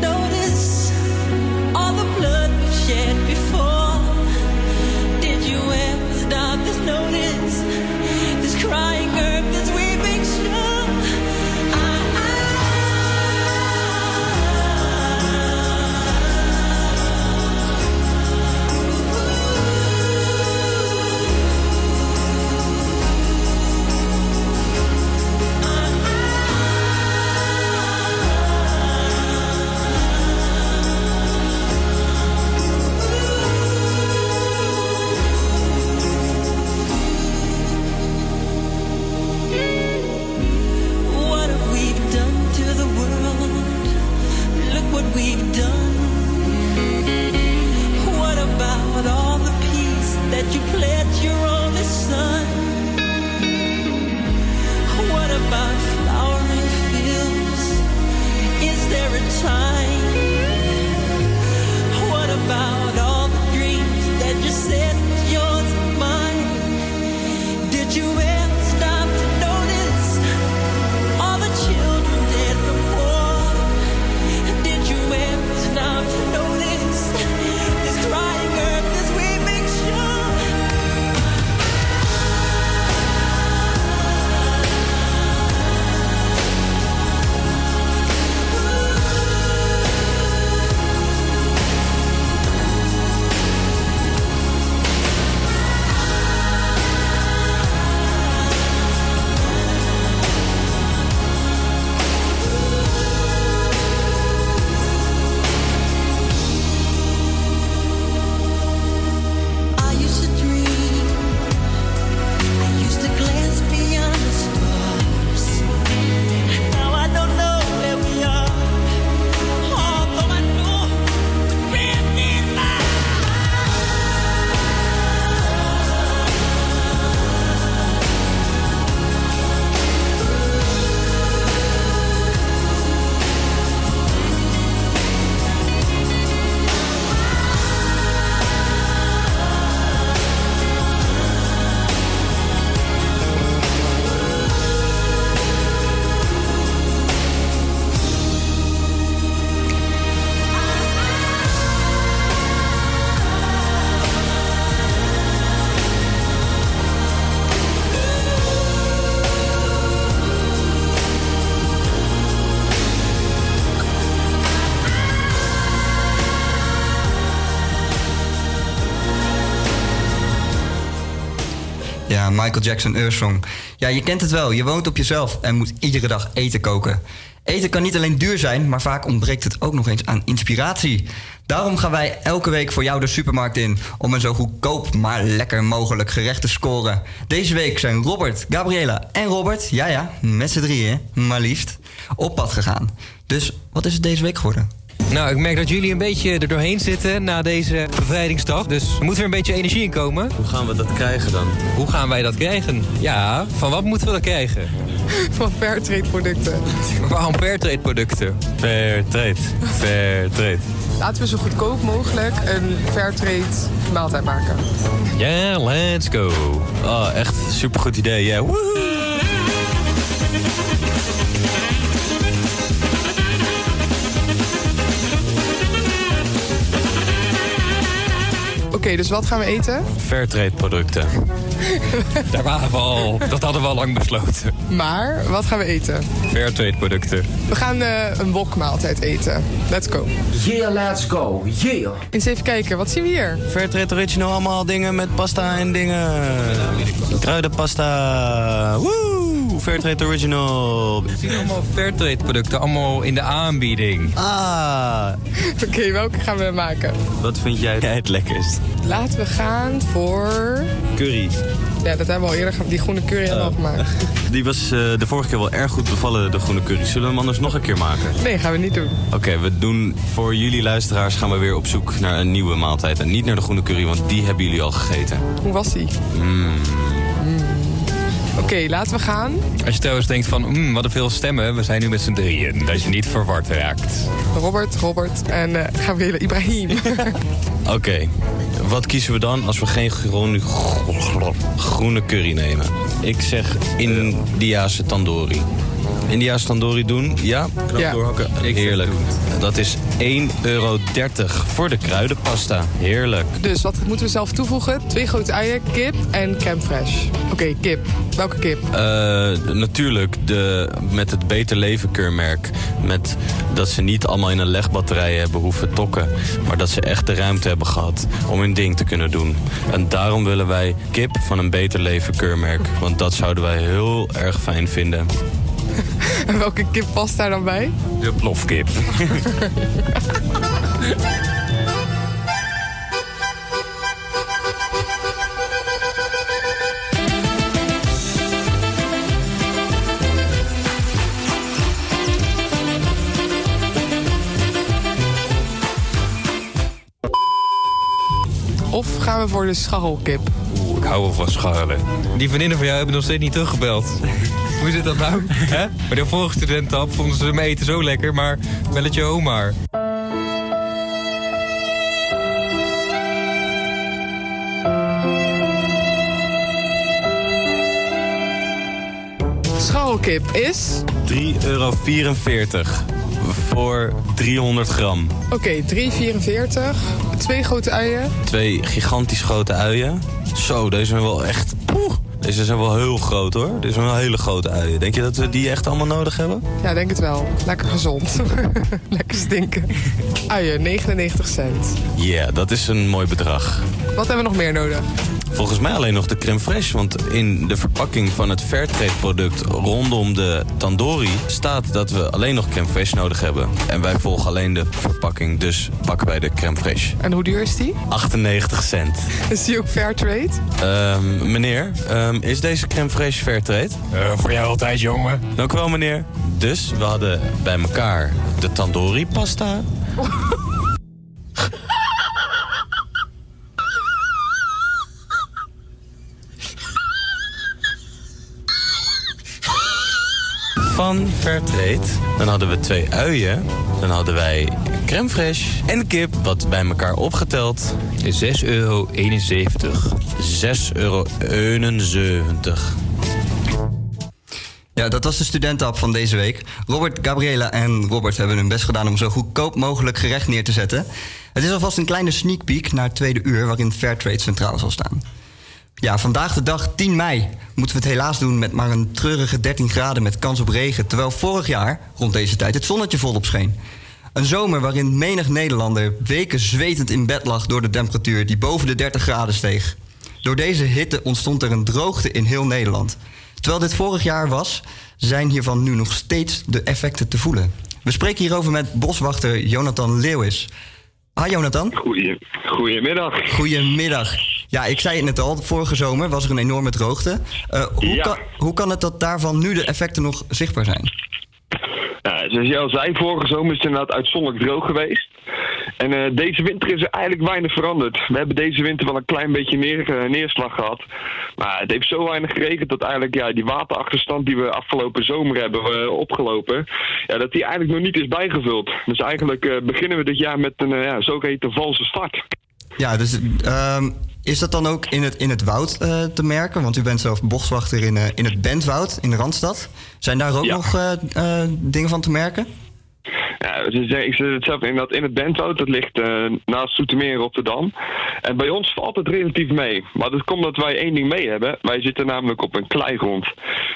Michael Jackson Earthsong. Ja, je kent het wel. Je woont op jezelf en moet iedere dag eten koken. Eten kan niet alleen duur zijn, maar vaak ontbreekt het ook nog eens aan inspiratie. Daarom gaan wij elke week voor jou de supermarkt in om een zo goedkoop maar lekker mogelijk gerecht te scoren. Deze week zijn Robert, Gabriela en Robert, ja ja, met z'n drieën, maar liefst, op pad gegaan. Dus wat is het deze week geworden? Nou, ik merk dat jullie een beetje er doorheen zitten na deze bevrijdingsdag. Dus er moet weer een beetje energie in komen. Hoe gaan we dat krijgen dan? Hoe gaan wij dat krijgen? Ja, van wat moeten we dat krijgen? Van Fairtrade producten. Waarom Fairtrade producten? Fairtrade. Fairtrade. Laten we zo goedkoop mogelijk een Fairtrade maaltijd maken. Ja, let's go. Oh, echt supergoed idee. Ja, woehoe. Oké, dus wat gaan we eten? Fairtrade producten. Daar waren we al. Dat hadden we al lang besloten. Maar, wat gaan we eten? Fairtrade producten. We gaan eh, een wokmaaltijd eten. Let's go. Yeah, let's go. Yeah. Eens even kijken, wat zien we hier? Fairtrade original, allemaal dingen met pasta en dingen. Kruidenpasta. Woe! Fairtrade original. We zien allemaal Fairtrade producten, allemaal in de aanbieding. Ah. Oké, welke gaan we maken? Wat vind jij het lekkerst? Laten we gaan voor... Curry. Ja, dat hebben we al eerder gehad. Die groene curry hebben we al gemaakt. Die was eh, de vorige keer wel erg goed bevallen, de groene curry. Zullen we hem anders nog een keer maken? Nee, gaan we niet doen. Oké, we doen voor jullie luisteraars gaan we weer op zoek naar een nieuwe maaltijd. En niet naar de groene curry, want die hebben jullie al gegeten. Hoe was die? Mm. Oké, laten we gaan. Als je trouwens denkt van, mm, wat een veel stemmen, we zijn nu met z'n drieën. Dat je niet verward raakt. Robert, Robert en uh, Gabriele Ibrahim. Oké, wat kiezen we dan als we geen groene, groene curry nemen? Ik zeg Indiase tandoori. Indiase tandoori doen, ja? Knap Ja. doorhakken. Heerlijk. Dat is 1,30 euro voor de kruidenpasta. Heerlijk. dus wat moeten we zelf toevoegen? Twee grote eieren, kip en crème fraîche. Oké, kip. Welke kip? Eh, natuurlijk de, met het Beter Leven keurmerk. Met dat ze niet allemaal in een legbatterij hebben hoeven tokken. Maar dat ze echt de ruimte hebben gehad om hun ding te kunnen doen. En daarom willen wij kip van een Beter Leven keurmerk. Want dat zouden wij heel erg fijn vinden. En welke kip past daar dan bij? De plofkip. Of gaan we voor de scharrelkip? Oeh, ik hou wel van scharrelen. Die vriendinnen van jou hebben nog steeds niet teruggebeld. Hoe zit dat nou? Hè? Bij de vorige studententap vonden ze mijn eten zo lekker, maar belletje home maar. Scharrelkip is... 3,44 euro voor 300 gram. Oké, 3,44. Twee grote eieren. Twee gigantisch grote uien. Zo, deze zijn wel echt... Poeh, deze zijn wel heel groot hoor. Dit zijn wel hele grote uien. Denk je dat we die echt allemaal nodig hebben? Ja, denk het wel. Lekker gezond. Lekker stinken. Uien, 99 cent. Ja, dat is een mooi bedrag. Wat hebben we nog meer nodig? Volgens mij alleen nog de crème fraîche. Want in de verpakking van het Fairtrade product rondom de tandoori... staat dat we alleen nog crème fraîche nodig hebben. En wij volgen alleen de verpakking, dus pakken wij de crème fraîche. En hoe duur is die? 98 cent. Is die ook fair trade? Ehm, meneer, ehm, is deze crème fraîche Fairtrade? voor jou altijd, jongen. Dank u wel, meneer. Dus we hadden bij elkaar de tandoori pasta... van Fairtrade. Dan hadden we twee uien. Dan hadden wij crème fraîche en kip, wat bij elkaar opgeteld... 6,71 euro. 6,71 euro. Ja, dat was de studententap van deze week. Robert, Gabriela en Robert hebben hun best gedaan om zo goedkoop mogelijk gerecht neer te zetten. Het is alvast een kleine sneak peek naar het tweede uur waarin Fairtrade centraal zal staan. Ja, vandaag de dag 10 mei moeten we het helaas doen met maar een treurige 13 graden met kans op regen. Terwijl vorig jaar, rond deze tijd, het zonnetje volop scheen. Een zomer waarin menig Nederlander weken zwetend in bed lag door de temperatuur die boven de 30 graden steeg. Door deze hitte ontstond er een droogte in heel Nederland. Terwijl dit vorig jaar was, zijn hiervan nu nog steeds de effecten te voelen. We spreken hierover met boswachter Jonathan Leeuwis. Hi Jonathan. Goeie, goedemiddag. Goedemiddag. Ja, ik zei het net al, vorige zomer was er een enorme droogte. Eh, hoe, Ja. kan, hoe kan het dat daarvan nu de effecten nog zichtbaar zijn? Ja, zoals jij al zei, vorige zomer is het inderdaad uitzonderlijk droog geweest. En eh, deze winter is er eigenlijk weinig veranderd. We hebben deze winter wel een klein beetje eh, neerslag gehad. Maar het heeft zo weinig geregend dat eigenlijk ja, die waterachterstand die we afgelopen zomer hebben opgelopen, ja, dat die eigenlijk nog niet is bijgevuld. Dus eigenlijk beginnen we dit jaar met een ja, zogeheten valse start. Ja, dus ehm, is dat dan ook in het, in het woud eh, te merken? Want u bent zelf boswachter in, eh, in het Bentwoud in de Randstad. Zijn daar ook nog eh, dingen van te merken? Ja, dus ik zit het zelf in dat in het Bentwoud, dat ligt naast Soetermeer in Rotterdam. En bij ons valt het relatief mee. Maar dat komt dat wij één ding mee hebben. Wij zitten namelijk op een kleigrond.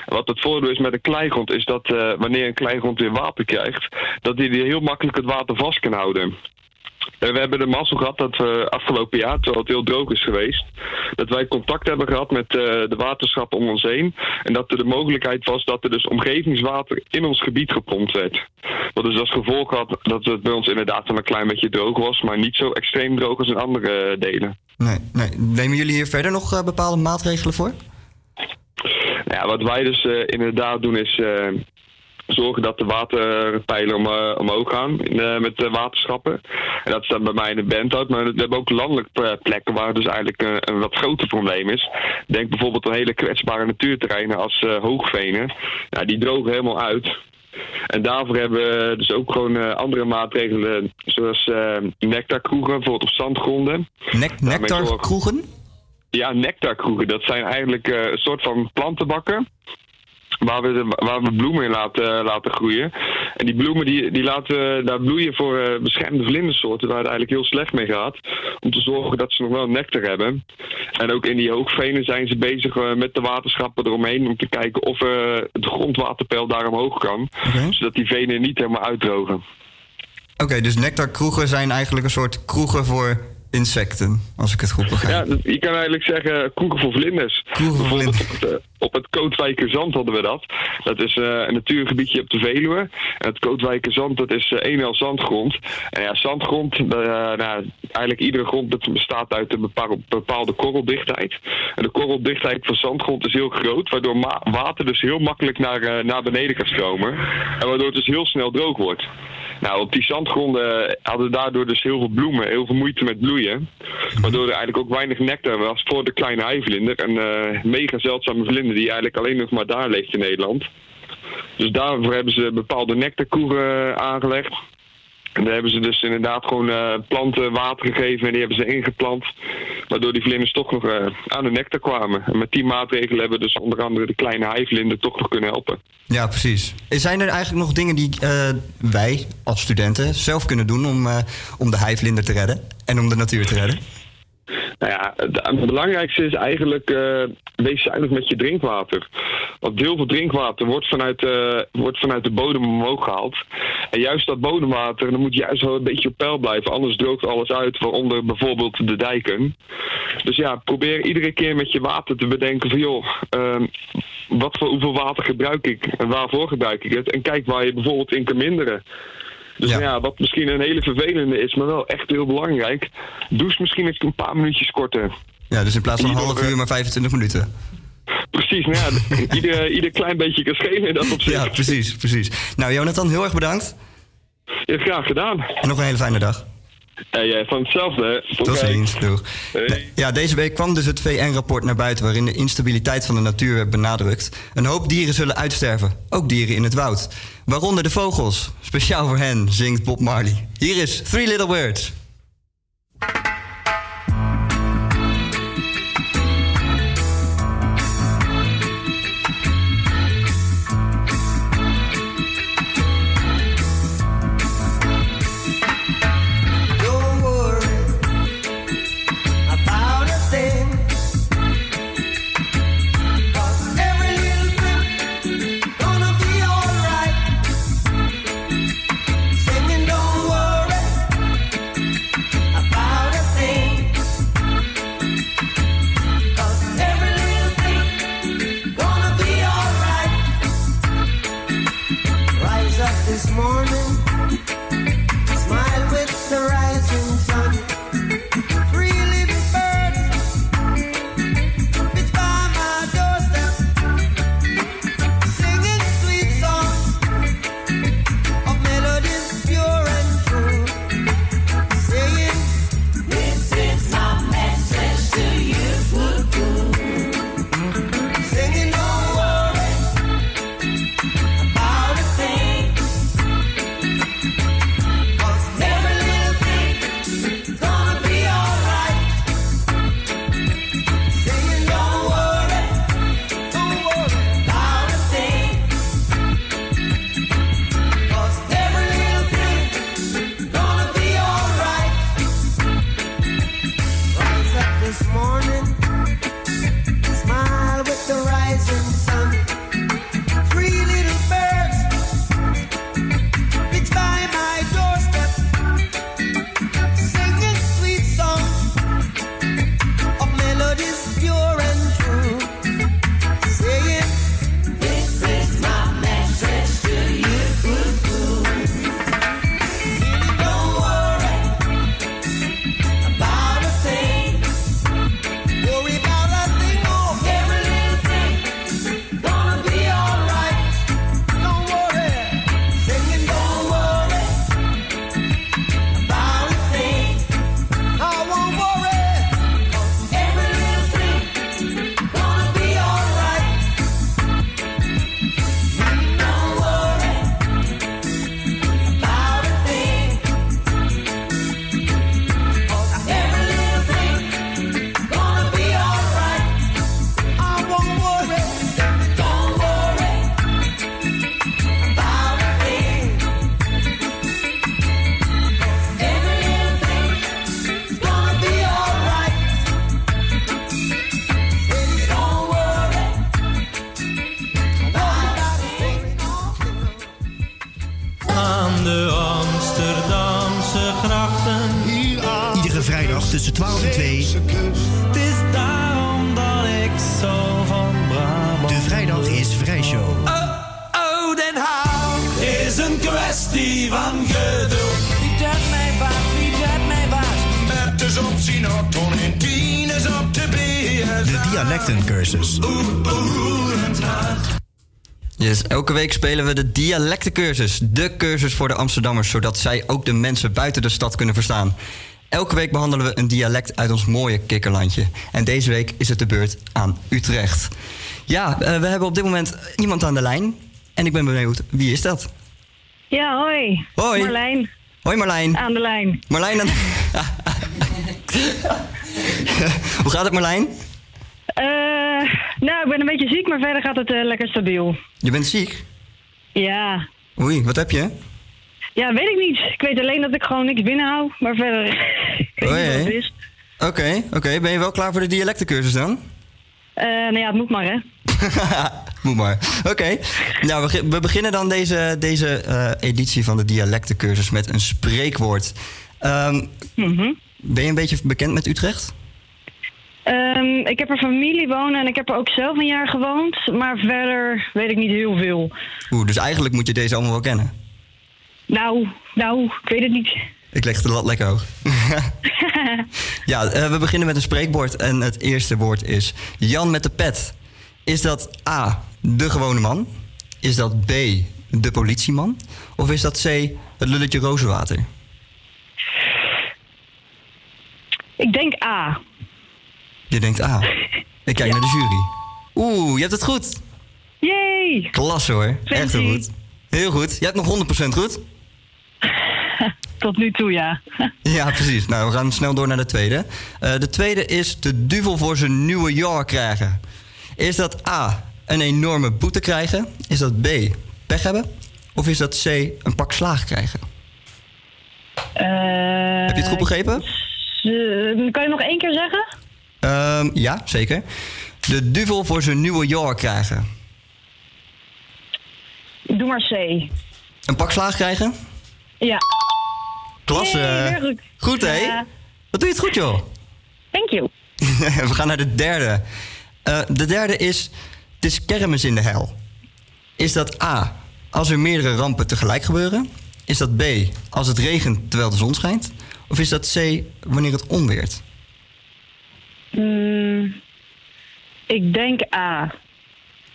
En wat het voordeel is met een kleigrond is dat wanneer een kleigrond weer water krijgt, dat die die heel makkelijk het water vast kan houden. En we hebben de mazzel gehad dat we afgelopen jaar, terwijl het heel droog is geweest, dat wij contact hebben gehad met eh, de waterschappen om ons heen. En dat er de mogelijkheid was dat er dus omgevingswater in ons gebied gepompt werd. Wat dus als gevolg had dat het bij ons inderdaad wel een klein beetje droog was, maar niet zo extreem droog als in andere eh, delen. Nee, nee. Nemen jullie hier verder nog eh, bepaalde maatregelen voor? Nou ja, wat wij dus inderdaad doen is zorgen dat de waterpijlen om, eh, omhoog gaan eh, met de waterschappen. En dat staat bij mij in de Benthout, maar we hebben ook landelijk eh, plekken waar dus eigenlijk een wat groter probleem is. Denk bijvoorbeeld aan hele kwetsbare natuurterreinen als hoogvenen. Nou, die drogen helemaal uit. En daarvoor hebben we dus ook gewoon andere maatregelen, zoals eh nectarkroegen, bijvoorbeeld op zandgronden. Nek nectarkroegen? Ja, nectarkroegen. Dat zijn eigenlijk een soort van plantenbakken. Waar we, de- waar we bloemen in laten, laten groeien. En die bloemen die, die laten daar bloeien voor eh, beschermde vlindersoorten waar het eigenlijk heel slecht mee gaat. Om te zorgen dat ze nog wel nectar hebben. En ook in die hoogvenen zijn ze bezig eh, met de waterschappen eromheen om te kijken of eh, het grondwaterpeil daar omhoog kan. Zodat die venen niet helemaal uitdrogen. Oké, dus nectarkroegen zijn eigenlijk een soort kroegen voor insecten, als ik het goed begrijp. Ja, dat- je kan eigenlijk zeggen kroegen voor vlinders. Bijvoorbeeld op het, eh, op het Kootwijkerzand hadden we dat. Dat is eh, een natuurgebiedje op de Veluwe. En het Kootwijkerzand, dat is eh, een al zandgrond. En ja, zandgrond, eh, nou, eigenlijk iedere grond dat bestaat uit een bepaal- bepaalde korreldichtheid. En de korreldichtheid van zandgrond is heel groot, waardoor water dus heel makkelijk naar, eh, naar beneden kan stromen. En waardoor het dus heel snel droog wordt. Nou, op die zandgronden hadden daardoor dus heel veel bloemen, heel veel moeite met bloeien. Waardoor er eigenlijk ook weinig nectar was voor de kleine heivlinder. Een eh, mega zeldzame vlinder die eigenlijk alleen nog maar daar leeft in Nederland. Dus daarvoor hebben ze bepaalde nectarkoeren aangelegd. En daar hebben ze dus inderdaad gewoon eh, planten water gegeven en die hebben ze ingeplant. Waardoor die vlinders toch nog eh, aan de nectar kwamen. En met die maatregelen hebben we dus onder andere de kleine heivlinder toch nog kunnen helpen. Ja, precies. Zijn er eigenlijk nog dingen die eh, wij als studenten zelf kunnen doen om, om de heivlinder te redden en om de natuur te redden? Nou ja, het, belangrijkste is eigenlijk eh, wees zuinig met je drinkwater. Want heel veel drinkwater wordt vanuit, eh, wordt vanuit de bodem omhoog gehaald. En juist dat bodemwater, dat moet juist wel een beetje op peil blijven. Anders droogt alles uit, waaronder bijvoorbeeld de dijken. Dus ja, probeer iedere keer met je water te bedenken van joh, ehm, wat voor, hoeveel water gebruik ik en waarvoor gebruik ik het? En kijk waar je bijvoorbeeld in kan minderen. Dus ja. wat misschien een hele vervelende is, maar wel echt heel belangrijk. Douche misschien eens een paar minuutjes korter. Ja, dus in plaats van een half uur maar 25 minuten. Precies, nou ja, ieder, ieder klein beetje kan schelen in dat opzicht. Ja, precies, precies. Nou, Jonathan, heel erg bedankt. Ja, graag gedaan. En nog een hele fijne dag. En jij van hetzelfde. hè? Tot ziens, doeg. Hey. Ja, deze week kwam dus het VN-rapport naar buiten waarin de instabiliteit van de natuur werd benadrukt. Een hoop dieren zullen uitsterven, ook dieren in het woud. Waaronder de vogels. Speciaal voor hen zingt Bob Marley. Hier is Three Little Words. Spelen we de dialectencursus. De cursus voor de Amsterdammers, zodat zij ook de mensen buiten de stad kunnen verstaan. Elke week behandelen we een dialect uit ons mooie kikkerlandje. En deze week is het de beurt aan Utrecht. Ja, eh, we hebben op dit moment iemand aan de lijn. En ik ben benieuwd, wie is dat? Ja, hoi. Hoi. Marlijn. Hoi Marlijn. Aan de lijn. Marlijn aan... Hoe gaat het Marlijn? Eh, nou, ik ben een beetje ziek, maar verder gaat het eh, lekker stabiel. Je bent ziek? Ja. Oei, wat heb je? Ja, weet ik niet. Ik weet alleen dat ik gewoon niks binnenhoud, maar verder... Oh, niet wat het jee. is. Oké, oké. Ben je wel klaar voor de dialectencursus dan? Eh, nou ja, het moet maar, hè. Moet maar. Oké. Nou, we, beginnen dan deze, deze eh, editie van de dialectencursus met een spreekwoord. Ehm, Ben je een beetje bekend met Utrecht? Ehm, ik heb er familie wonen en ik heb er ook zelf een jaar gewoond, maar verder weet ik niet heel veel. Oeh, dus eigenlijk moet je deze allemaal wel kennen. Nou, nou, ik weet het niet. Ik leg de lat lekker hoog. ja, eh, we beginnen met een spreekwoord en het eerste woord is Jan met de pet. Is dat A, de gewone man? Is dat B, de politieman? Of is dat C, het lulletje rozenwater? Ik denk A. Je denkt A. Ik kijk naar de jury. Oeh, je hebt het goed. Yay! Klasse hoor. Echt heel goed. Heel goed. Je hebt nog 100% goed. Tot nu toe, ja. Ja, precies. Nou, we gaan snel door naar de tweede. Eh, de tweede is de duvel voor zijn nieuwe jaar krijgen. Is dat A, een enorme boete krijgen? Is dat B, pech hebben? Of is dat C, een pak slaag krijgen? Heb je het goed begrepen? Eh, kan je nog één keer zeggen? Ehm, ja, zeker. De duvel voor zijn nieuwe jaar krijgen. Doe maar C. Een pak slaag krijgen? Ja. Klasse. Goed. Goed, hè? Ja. Wat doe je het goed, joh? Thank you. We gaan naar de derde. Eh, de derde is, het is kermis in de hel. Is dat A, als er meerdere rampen tegelijk gebeuren? Is dat B, als het regent terwijl de zon schijnt? Of is dat C, wanneer het onweert? Mm, ik denk A.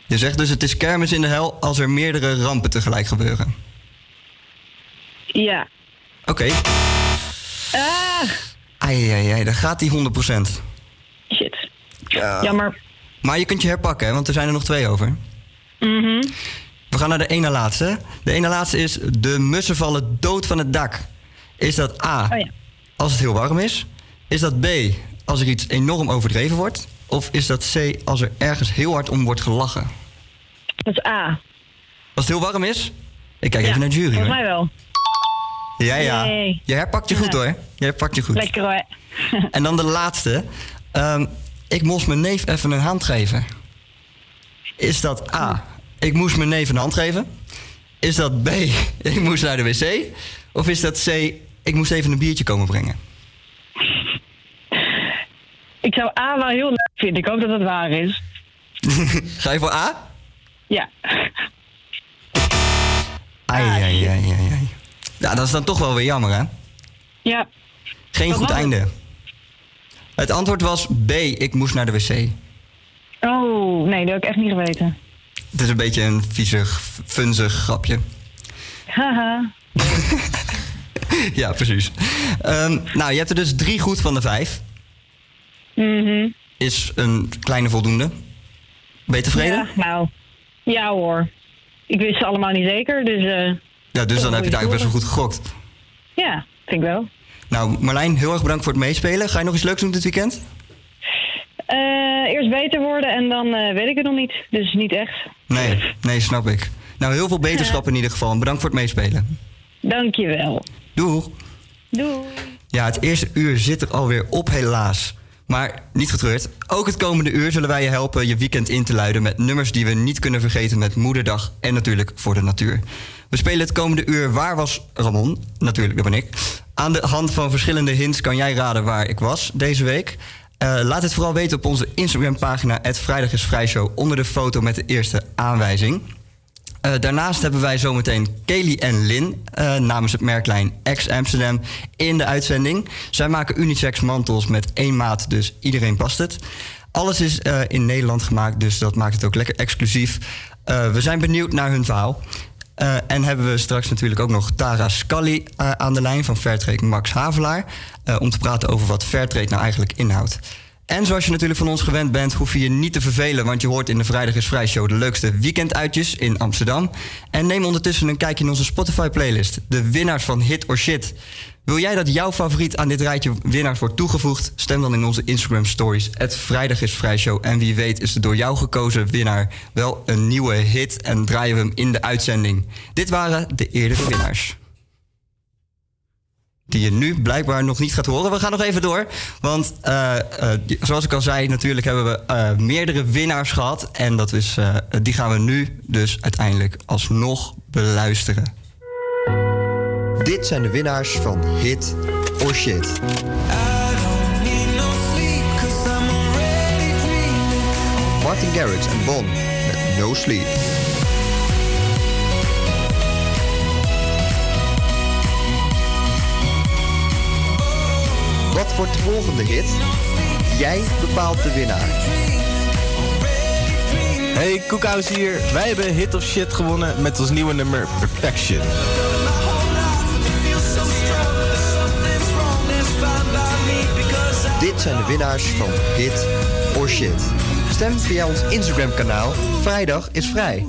Je zegt dus het is kermis in de hel als er meerdere rampen tegelijk gebeuren. Ja. Oké. Ah, Ai, ai, ai, daar gaat die 100%. shit. Ja. Jammer. Maar je kunt je herpakken, want er zijn er nog twee over. Mhm. We gaan naar de ene laatste. De ene laatste is de mussen vallen dood van het dak. Is dat A, Oh ja. als het heel warm is? Is dat B, als er iets enorm overdreven wordt? Of is dat C, als er ergens heel hard om wordt gelachen? Dat is A. Als het heel warm is? Ik kijk Ja, even naar de jury Volgens mij wel. Ja, ja. Je herpakt je goed Ja. hoor. Je herpakt je goed. Lekker hoor. En dan de laatste. Ehm, ik moest mijn neef even een hand geven. Is dat A, ik moest mijn neef een hand geven? Is dat B, ik moest naar de wc? Of is dat C, ik moest even een biertje komen brengen? Ik zou A wel heel leuk vinden. Ik hoop dat dat waar is. Ga je voor A? Ja. Ai, ai, ai, ai, ai. Ja, dat is dan toch wel weer jammer, hè? Ja. Geen Wat goed was einde. Het antwoord was B, ik moest naar de wc. Oh, nee, dat heb ik echt niet geweten. Het is een beetje een viezig, funzig grapje. Haha. ja, precies. Ehm, nou, je hebt er dus drie goed van de vijf. Is een kleine voldoende. Ben je tevreden? Ja, nou. Ja hoor. Ik wist ze allemaal niet zeker, dus eh, Ja, dus dan heb je het eigenlijk best wel goed gegokt. ja, vind ik wel. Nou, Marlijn, heel erg bedankt voor het meespelen. Ga je nog iets leuks doen dit weekend? Eh, eerst beter worden en dan eh, weet ik het nog niet. Dus niet echt. Nee, nee, snap ik. Nou, heel veel beterschap in ieder geval. En bedankt voor het meespelen. Dankjewel. Doeg. Doei. Ja, het eerste uur zit er alweer op, helaas. Maar niet getreurd. Ook het komende uur zullen wij je helpen je weekend in te luiden met nummers die we niet kunnen vergeten met Moederdag en natuurlijk voor de natuur. We spelen het komende uur Waar was Ramon? Natuurlijk, dat ben ik. Aan de hand van verschillende hints kan jij raden waar ik was deze week. Eh, laat het vooral weten op onze Instagram-pagina, Vrijdag is Vrijshow, onder de foto met de eerste aanwijzing. Eh, daarnaast hebben wij zometeen Kelly en Lin eh, namens het merklijn Ex Amsterdam in de uitzending. Zij maken unisex mantels met één maat, dus iedereen past het. Alles is eh, in Nederland gemaakt, dus dat maakt het ook lekker exclusief. We zijn benieuwd naar hun verhaal. En hebben we straks natuurlijk ook nog Tara Scully aan de lijn van Fairtrade Max Havelaar. om te praten over wat Fairtrade nou eigenlijk inhoudt. En zoals je natuurlijk van ons gewend bent, hoef je je niet te vervelen, want je hoort in de Vrijdag is Vrij Show de leukste weekenduitjes in Amsterdam. En neem ondertussen een kijkje in onze Spotify-playlist, de winnaars van Hit or Shit. Wil jij dat jouw favoriet aan dit rijtje winnaars wordt toegevoegd? Stem dan in onze Instagram stories. Het Vrijdag is Vrij Show. En wie weet is de door jou gekozen winnaar wel een nieuwe hit en draaien we hem in de uitzending. Dit waren de eerdere winnaars die je nu blijkbaar nog niet gaat horen. We gaan nog even door. Want eh, eh, zoals ik al zei, natuurlijk hebben we eh, meerdere winnaars gehad. En dat is, die gaan we nu dus uiteindelijk alsnog beluisteren. Dit zijn de winnaars van Hit or Shit. Martin Garrix en Bon met No Sleep. Wat wordt de volgende hit? Jij bepaalt de winnaar. Hey, Koekhuis hier. Wij hebben Hit of Shit gewonnen met ons nieuwe nummer Perfection. Dit zijn de winnaars van Hit or Shit. Stem via ons Instagram kanaal. Vrijdag is vrij.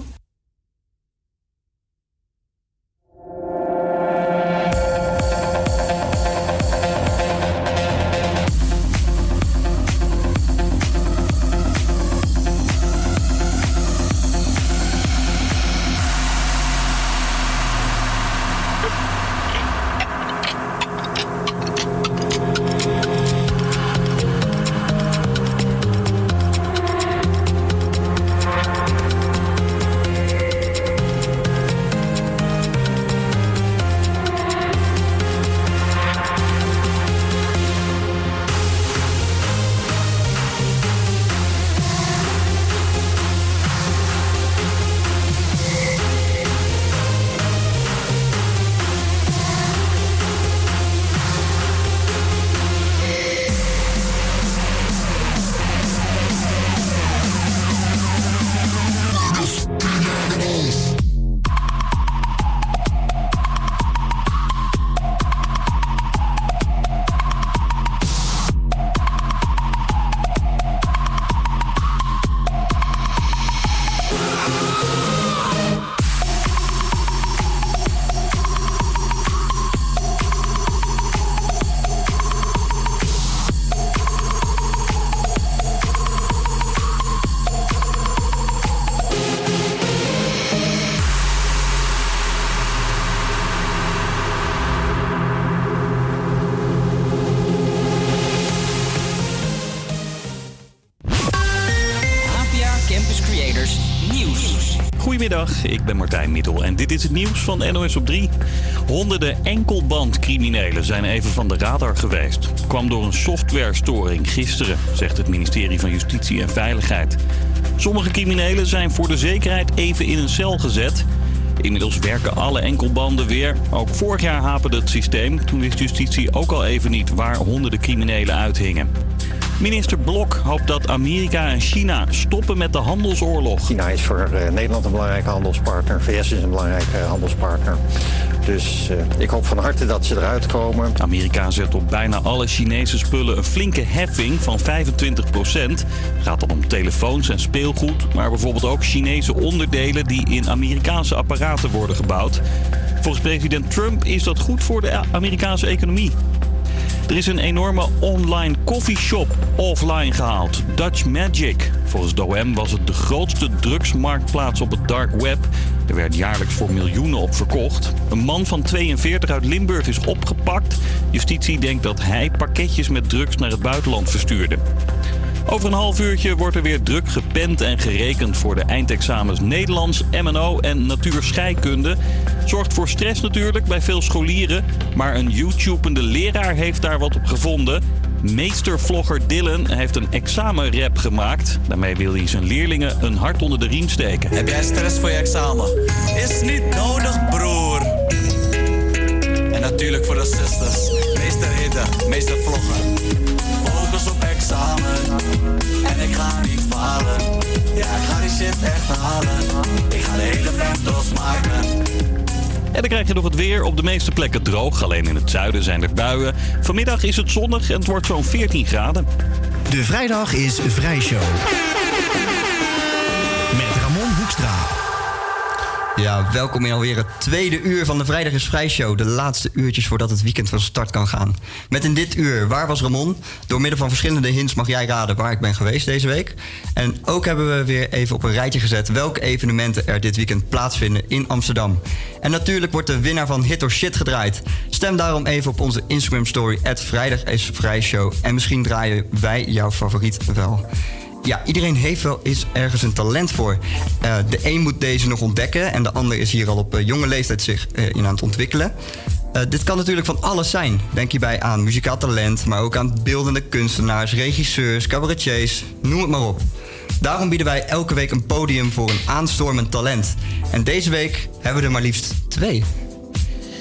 Het nieuws van NOS op 3. Honderden enkelbandcriminelen zijn even van de radar geweest. Kwam door een softwarestoring gisteren, zegt het ministerie van Justitie en Veiligheid. Sommige criminelen zijn voor de zekerheid even in een cel gezet. Inmiddels werken alle enkelbanden weer. Ook vorig jaar haperde het systeem. Toen wist justitie ook al even niet waar honderden criminelen uithingen. Minister Blok hoopt dat Amerika en China stoppen met de handelsoorlog. China is voor eh, Nederland een belangrijke handelspartner. VS is een belangrijke handelspartner. Dus eh, ik hoop van harte dat ze eruit komen. Amerika zet op bijna alle Chinese spullen een flinke heffing van 25% Het gaat dan om telefoons en speelgoed, maar bijvoorbeeld ook Chinese onderdelen die in Amerikaanse apparaten worden gebouwd. Volgens president Trump is dat goed voor de Amerikaanse economie. Er is een enorme online coffeeshop offline gehaald. Dutch Magic. Volgens de OM was het de grootste drugsmarktplaats op het dark web. Er werd jaarlijks voor miljoenen op verkocht. Een man van 42 uit Limburg is opgepakt. Justitie denkt dat hij pakketjes met drugs naar het buitenland verstuurde. Over een half uurtje wordt er weer druk gepend en gerekend voor de eindexamens Nederlands, MNO en natuurscheikunde. Zorgt voor stress natuurlijk bij veel scholieren, maar een YouTubende leraar heeft daar wat op gevonden. Meestervlogger Dylan heeft een examenrap gemaakt. Daarmee wil hij zijn leerlingen een hart onder de riem steken. Heb jij stress voor je examen? Is niet nodig, broer. En natuurlijk voor de sisters. Meester Hidden, meester Vlogger. En ik ga niet falen. Ja, ik ga die shit echt halen. Ik ga de hele vent maken. En dan krijg je nog het weer. Op de meeste plekken droog. Alleen in het zuiden zijn er buien. Vanmiddag is het zonnig en het wordt zo'n 14 graden. De vrijdag is Vrijshow. Met Ramon Hoekstra. Ja, welkom in alweer het tweede uur van de Vrijdag is Vrij Show. De laatste uurtjes voordat het weekend van start kan gaan. Met in dit uur, waar was Ramon? Door middel van verschillende hints mag jij raden waar ik ben geweest deze week. En ook hebben we weer even op een rijtje gezet welke evenementen er dit weekend plaatsvinden in Amsterdam. En natuurlijk wordt de winnaar van Hit or Shit gedraaid. Stem daarom even op onze Instagram story, Vrijdag is Vrij Show. En misschien draaien wij jouw favoriet wel ja, iedereen heeft wel eens ergens een talent voor. Uh, de een moet deze nog ontdekken en de ander is hier al op uh, jonge leeftijd zich uh, in aan het ontwikkelen. dit kan natuurlijk van alles zijn. Denk hierbij aan muzikaal talent, maar ook aan beeldende kunstenaars, regisseurs, cabaretiers, noem het maar op. Daarom bieden wij elke week een podium voor een aanstormend talent. En deze week hebben we er maar liefst twee.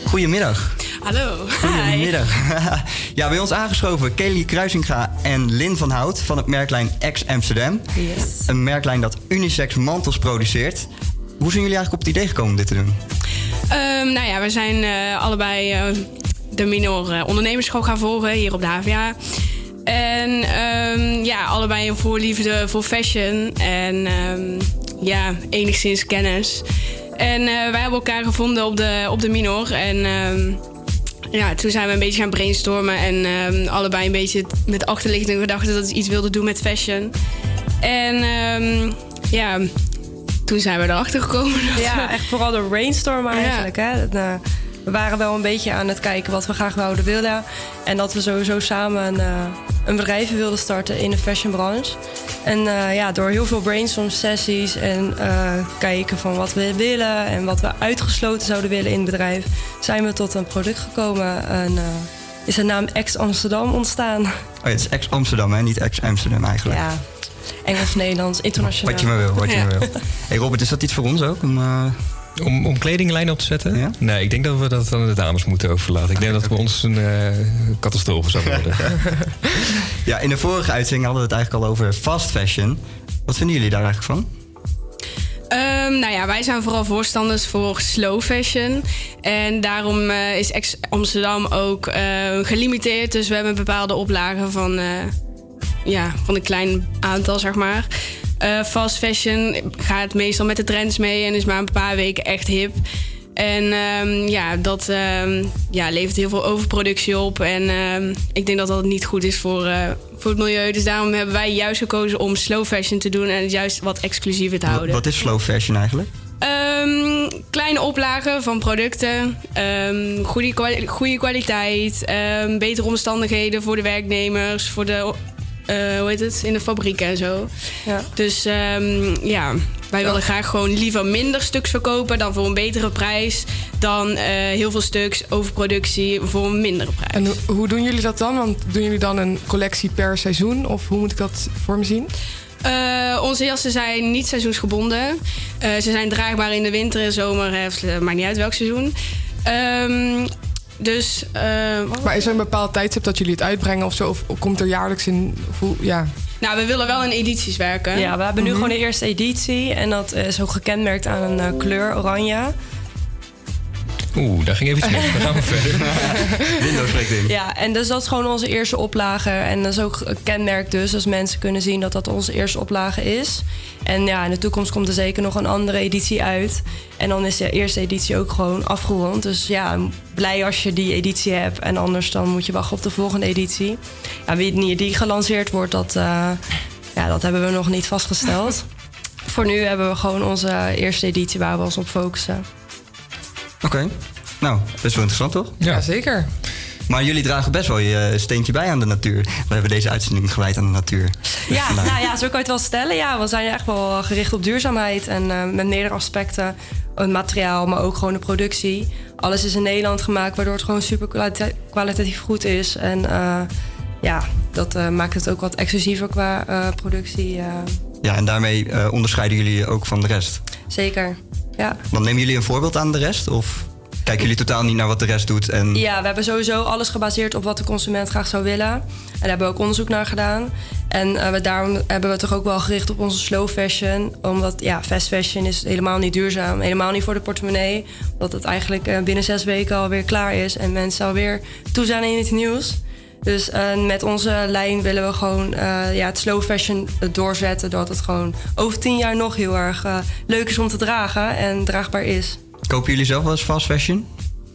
Goedemiddag. Hallo. Goedemiddag. ja, bij ons aangeschoven Kelly Kruisinga en Lin van Hout van het merklijn Ex Amsterdam. Yes. Een merklijn dat unisex mantels produceert. Hoe zijn jullie eigenlijk op het idee gekomen om dit te doen? Um, nou ja, we zijn uh, allebei uh, de minor uh, ondernemerschap gaan volgen hier op de HVA. En um, ja, allebei een voorliefde voor fashion en um, ja, enigszins kennis. En wij hebben elkaar gevonden op de, op de minor. En ja, toen zijn we een beetje gaan brainstormen. En um, allebei een beetje met achterliggende gedachten dat we iets wilden doen met fashion. En um, ja, toen zijn we erachter gekomen. Ja, echt vooral door brainstormen eigenlijk. Ja. Hè? Nou, we waren wel een beetje aan het kijken wat we graag wouden willen. En dat we sowieso samen uh, een bedrijf wilden starten in de fashionbranche. En uh, ja, door heel veel brainstorm sessies en uh, kijken van wat we willen en wat we uitgesloten zouden willen in het bedrijf, zijn we tot een product gekomen. En is de naam Ex Amsterdam ontstaan. Oh ja, het is Ex Amsterdam, hè? niet Ex Amsterdam eigenlijk. Ja, Engels, Nederlands, internationaal. Wat je maar wil, wat je ja. maar wil. Hey Robert, is dat iets voor ons ook? Om, om, om kledinglijn op te zetten? Ja? Nee, ik denk dat we dat aan de dames moeten overlaten. Ik denk dat het bij ons een uh, catastrofe zou worden. ja, in de vorige uitzending hadden we het eigenlijk al over fast fashion. Wat vinden jullie daar eigenlijk van? Um, nou ja, wij zijn vooral voorstanders voor slow fashion. En daarom uh, is Ex Amsterdam ook uh, gelimiteerd. Dus we hebben bepaalde oplagen van, ja, van een klein aantal, zeg maar. Uh, fast fashion gaat meestal met de trends mee en is maar een paar weken echt hip. En um, ja, dat um, ja, levert heel veel overproductie op. En um, ik denk dat dat niet goed is voor, uh, voor het milieu. Dus daarom hebben wij juist gekozen om slow fashion te doen en het juist wat exclusiever te houden. Wat is slow fashion eigenlijk? kleine oplagen van producten, goede, goede kwaliteit, betere omstandigheden voor de werknemers, voor de eh, hoe heet het, in de fabrieken en zo. Dus ehm, ja, wij willen graag gewoon liever minder stuks verkopen dan voor een betere prijs. Dan eh, heel veel stuks, overproductie voor een mindere prijs. En ho- hoe doen jullie dat dan? Want doen jullie dan een collectie per seizoen? Of hoe moet ik dat voor me zien? Eh, onze jassen zijn niet seizoensgebonden. Ze zijn draagbaar in de winter en zomer, maakt niet uit welk seizoen. Ehm, dus. eh, Maar is er een bepaald tijdstip dat jullie het uitbrengen of zo? Of komt er jaarlijks in? Hoe, ja. Nou, we willen wel in edities werken. Ja, we hebben nu Mhm. gewoon de eerste editie. En dat is ook gekenmerkt aan een eh, kleur oranje. Oeh, daar ging even iets mis. Dan gaan we verder. Windows spreekt in. Ja, en dus dat is gewoon onze eerste oplage. En dat is ook een kenmerk dus. Dus mensen kunnen zien dat dat onze eerste oplage is. En ja, in de toekomst komt er zeker nog een andere editie uit. En dan is de eerste editie ook gewoon afgerond. Dus ja, blij als je die editie hebt. En anders dan moet je wachten op de volgende editie. Ja, wie die gelanceerd wordt, dat, eh, ja, dat hebben we nog niet vastgesteld. Voor nu hebben we gewoon onze eerste editie waar we ons op focussen. Oké. Nou, best wel interessant toch? Ja, zeker. Maar jullie dragen best wel je eh, steentje bij aan de natuur. We hebben deze uitzending gewijd aan de natuur. Ja, Vandaar. nou ja, zo kan je het wel stellen. Ja, we zijn echt wel gericht op duurzaamheid en eh, met meerdere aspecten. Het materiaal, maar ook gewoon de productie. Alles is in Nederland gemaakt, waardoor het gewoon super kwalita- kwalitatief goed is. En eh, ja, dat eh, maakt het ook wat exclusiever qua eh, productie. Ja, en daarmee eh, onderscheiden jullie je ook van de rest. zeker, ja. Dan nemen jullie een voorbeeld aan de rest? Of kijken jullie totaal niet naar wat de rest doet? En... Ja, we hebben sowieso alles gebaseerd op wat de consument graag zou willen. En daar hebben we ook onderzoek naar gedaan. En eh, we, daarom hebben we toch ook wel gericht op onze slow fashion. Omdat ja, fast fashion is helemaal niet duurzaam. Helemaal niet voor de portemonnee. Omdat het eigenlijk eh, binnen zes weken alweer klaar is. En mensen alweer toe zijn in het nieuws. Dus eh, met onze lijn willen we gewoon eh, ja, het slow fashion doorzetten. Doordat het gewoon over tien jaar nog heel erg eh, leuk is om te dragen. En draagbaar is. Kopen jullie zelf wel eens fast fashion?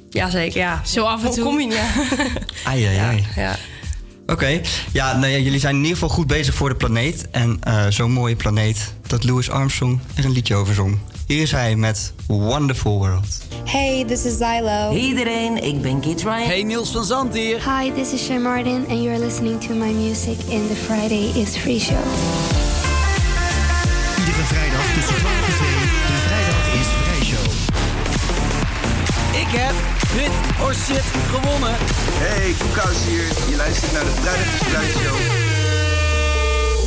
Jazeker, ja. Zo af en toe. Kom je, ja. Ai, ai, ai. ja. Oké, ja, nou ja, jullie zijn in ieder geval goed bezig voor de planeet. En eh, zo'n mooie planeet dat Louis Armstrong er een liedje over zong. Hier is hij met Wonderful World. Hey, this is Zylo. Hey iedereen, ik ben Kit Ryan. Hey Niels van Zand hier. Hi, this is Shay Martin, and you're listening to my music in the Friday is Free Show. Iedere vrijdag tussen 12 en 2. De Vrijdag is Vrij Show. Ik heb Hit or Shit gewonnen. Hey, Koekhuis hier. Je luistert naar de Vrijdag is Vrij Show.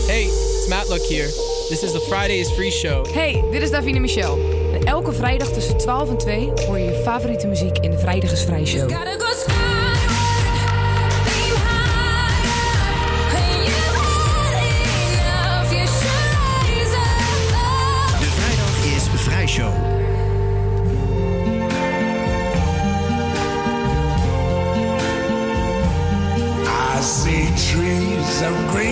Hey, it's Matlock here. This is the Friday is Free Show. Hey, dit is Davine Michel. En elke vrijdag tussen 12 en 2 hoor je je favoriete muziek in de Vrijdag is Vrij Show. De Vrijdag is Vrij Show. I see trees of green,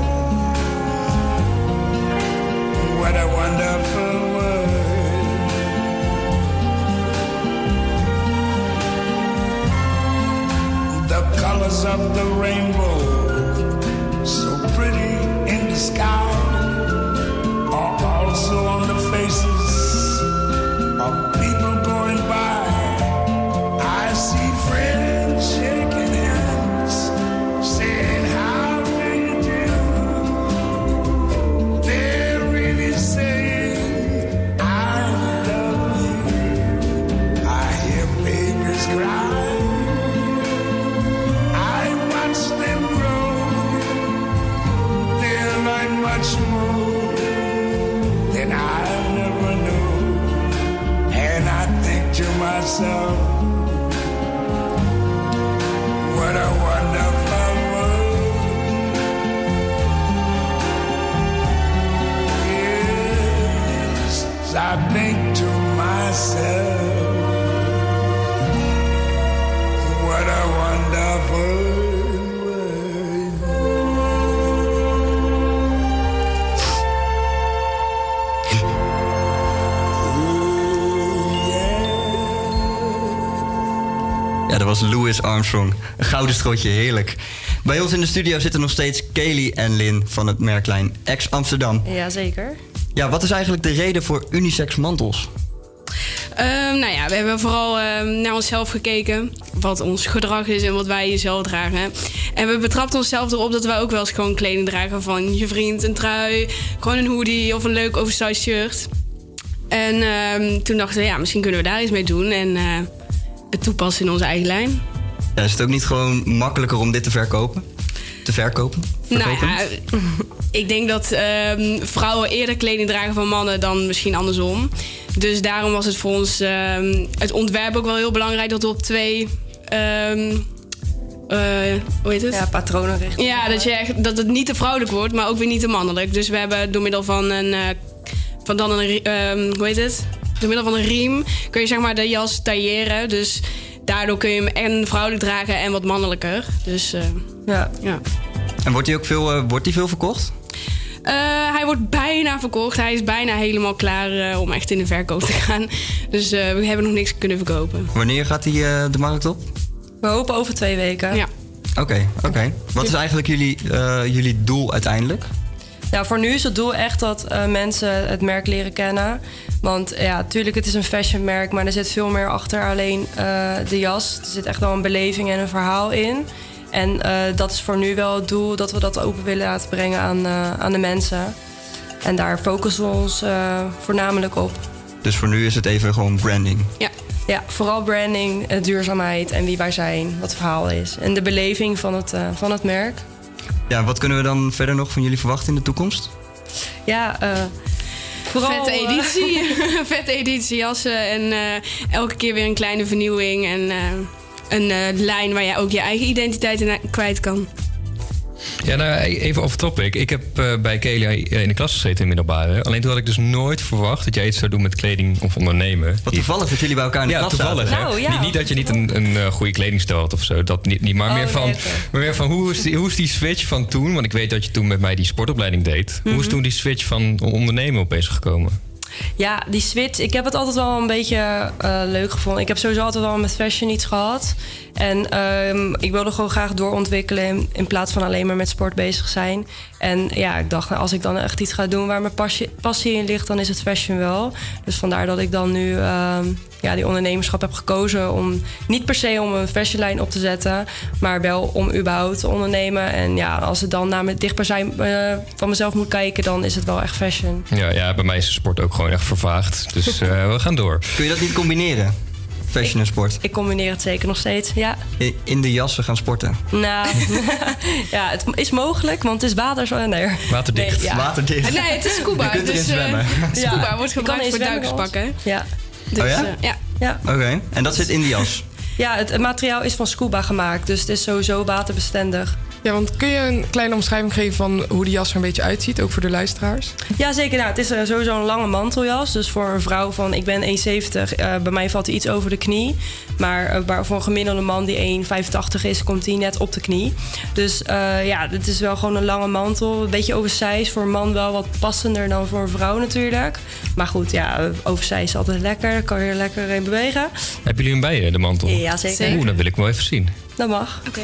what a wonderful world. The colors of the rainbow, so pretty in the sky was Louis Armstrong. Een gouden strootje, heerlijk. Bij ons in de studio zitten nog steeds Kelly en Lin van het merklijn Ex Amsterdam. Jazeker. Ja, wat is eigenlijk de reden voor unisex mantels? Ehm, nou ja, we hebben vooral ehm, naar onszelf gekeken. Wat ons gedrag is en wat wij zelf dragen. En we betrapten onszelf erop dat wij ook wel eens gewoon kleding dragen van je vriend. Een trui, gewoon een hoodie of een leuk oversized shirt. En ehm, toen dachten we, ja, misschien kunnen we daar iets mee doen. En eh, het toepassen in onze eigen lijn. Ja, is het ook niet gewoon makkelijker om dit te verkopen? Te verkopen? Nou ja, ik denk dat ehm, vrouwen eerder kleding dragen van mannen dan misschien andersom. Dus daarom was het voor ons ehm, het ontwerp ook wel heel belangrijk dat we op twee. ehm, eh, hoe heet het? Ja, patronen richten. Ja, dat, je echt, dat het niet te vrouwelijk wordt, maar ook weer niet te mannelijk. Dus we hebben door middel van een. eh, van dan een. ehm, hoe heet het? Door middel van een riem kun je zeg maar de jas tailleren. Dus daardoor kun je hem en vrouwelijk dragen en wat mannelijker. Dus eh, ja. ja. En wordt die ook veel, eh, wordt die veel verkocht? Eh, hij wordt bijna verkocht. Hij is bijna helemaal klaar om echt in de verkoop te gaan. Dus eh, we hebben nog niks kunnen verkopen. Wanneer gaat eh, de markt op? We hopen over twee weken. Ja. Oké, oké. Wat is eigenlijk jullie, eh, jullie doel uiteindelijk? Nou, voor nu is het doel echt dat eh, mensen het merk leren kennen. Want ja, natuurlijk, het is een fashionmerk, maar er zit veel meer achter alleen eh, de jas. Er zit echt wel een beleving en een verhaal in. En eh, dat is voor nu wel het doel, dat we dat open willen laten brengen aan, aan de mensen. En daar focussen we ons voornamelijk op. Dus voor nu is het even gewoon branding. Ja. Ja, vooral branding, duurzaamheid en wie wij zijn, wat het verhaal is. En de beleving van het, van het merk. Ja, wat kunnen we dan verder nog van jullie verwachten in de toekomst? Ja, eh vooral... Vette eh, editie. Vette editie jassen. En eh, elke keer weer een kleine vernieuwing. En eh, een eh, lijn waar jij ook je eigen identiteit in kwijt kan. Ja, nou, even off topic. Ik heb eh, bij Kelly in de klas gezeten in middelbare. Alleen toen had ik dus nooit verwacht dat jij iets zou doen met kleding of ondernemen. Wat toevallig dat jullie bij elkaar in de ja, klas toevallig, zaten. hè? Nou, ja. Niet, niet dat je niet een, een eh, goede kledingstijl had of zo. Dat niet, niet maar, Oh, meer van, nee, maar meer van hoe is, die, hoe is die switch van toen? Want ik weet dat je toen met mij die sportopleiding deed. Hoe is Mhm. toen die switch van ondernemen opeens gekomen? Ja, die switch. Ik heb het altijd wel een beetje eh, leuk gevonden. Ik heb sowieso altijd wel met fashion iets gehad. En ehm, ik wilde gewoon graag doorontwikkelen in, plaats van alleen maar met sport bezig zijn. En ja, ik dacht, nou, als ik dan echt iets ga doen waar mijn passie, in ligt, dan is het fashion wel. Dus vandaar dat ik dan nu ehm, ja, die ondernemerschap heb gekozen om niet per se om een fashionlijn op te zetten, maar wel om überhaupt te ondernemen. En ja, als het dan naar me dichtbij eh, van mezelf moet kijken, dan is het wel echt fashion. Ja, ja, bij mij is de sport ook gewoon echt vervaagd. Dus eh, we gaan door. Kun je dat niet combineren? Fashion en sport. Ik combineer het zeker nog steeds, ja. In de jassen gaan sporten. Nou, ja, het is mogelijk, want het is water zo. Nee. Waterdicht. Nee, ja. Waterdicht. Nee, het is scuba. Je kunt erin dus, eh, zwemmen. Scuba wordt Je kan gebruikt voor duikerspakken. Ja. Dus, Oh ja? ja. Ja. Oké, en dat zit in die jas. Ja, het, het materiaal is van scuba gemaakt, dus het is sowieso waterbestendig. Ja, want kun je een kleine omschrijving geven van hoe die jas er een beetje uitziet, ook voor de luisteraars? Ja, zeker. Nou, het is eh, sowieso een lange manteljas. Dus voor een vrouw van, ik ben 1,70, eh, bij mij valt hij iets over de knie. Maar eh, waar- voor een gemiddelde man die 1,85 is, komt hij net op de knie. Dus eh, ja, het is wel gewoon een lange mantel. Een beetje oversized. Voor een man wel wat passender dan voor een vrouw natuurlijk. Maar goed, ja, oversized is altijd lekker. Daar kan je er lekker in bewegen. Hebben jullie hem bij je, de mantel? Ja, zeker. Oeh, dat wil ik wel even zien. Dat mag. Oké.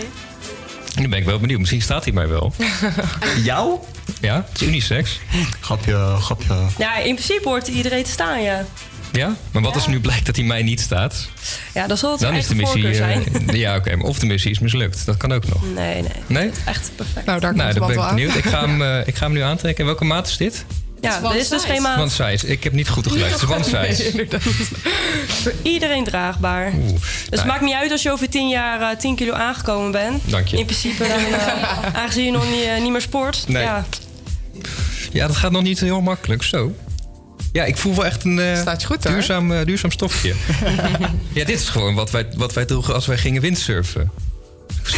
Nu ben ik wel benieuwd. Misschien staat hij mij wel. Jou? Ja, het is unisex. Grapje, grapje. Ja, in principe hoort iedereen te staan, ja. Ja? Maar wat als nu blijkt dat hij mij niet staat? Ja, dan zal het Dan is de missie... voorkeur zijn. eh, ja, oké. maar of de missie is mislukt. Dat kan ook nog. Nee, nee. Nee? Echt perfect. Nou, daar Nou, komt dan het ben wel ik benieuwd. Ik ga, hem, eh, ik ga hem nu aantrekken. Welke maat is dit? Ja, er is dus geen maat. One size. Ik heb niet goed geluisterd. One size. Voor iedereen draagbaar. Dus het Nou, maakt niet uit als je over 10 jaar eh, 10 kilo aangekomen bent. Dank je. In principe, dan, eh, aangezien je nog niet, eh, niet meer sport. Nee. Ja, Ja, dat gaat nog niet heel makkelijk. Zo. Ja, ik voel wel echt een goed, duurzaam, duurzaam stofje. ja, dit is gewoon wat wij, wat wij droegen als wij gingen windsurfen.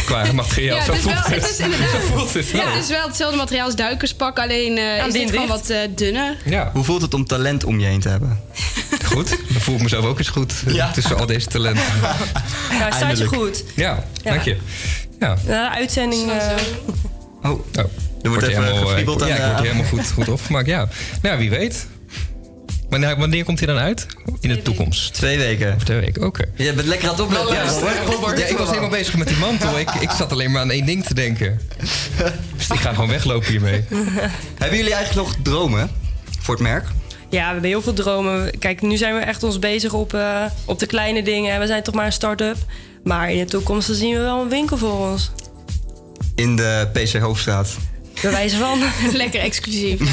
Qua materiaal. Ja, Zo het is, voelt wel, het. het is inderdaad. Zo voelt het wel. Ja, het is wel hetzelfde materiaal als duikerspak, alleen eh, Ja, is dit gewoon wat eh, dunner. Ja, Hoe voelt het om talent om je heen te hebben? goed. Dan voel ik mezelf ook eens goed eh, Ja. tussen al deze talenten. ja staat je goed. Ja, dank je. Ja. Na de uitzending... eh, Oh, Oh, er wordt hier even helemaal, gefriebeld ja, aan ik word helemaal goed, goed opgemaakt. Ja. Nou, wie weet. Wanneer, wanneer komt hij dan uit? In de toekomst? Twee weken. Of twee weken, oké. Je bent lekker aan het opletten. Ja, ja, ik was helemaal bezig met die mantel. Ik, ik zat alleen maar aan één ding te denken. Dus ik ga gewoon weglopen hiermee. Hebben jullie eigenlijk nog dromen voor het merk? Ja, we hebben heel veel dromen. Kijk, nu zijn we echt ons bezig op, eh, op de kleine dingen. We zijn toch maar een start-up. Maar in de toekomst zien we wel een winkel voor ons. In de PC Hoofdstraat. Bij wijze van. Lekker exclusief.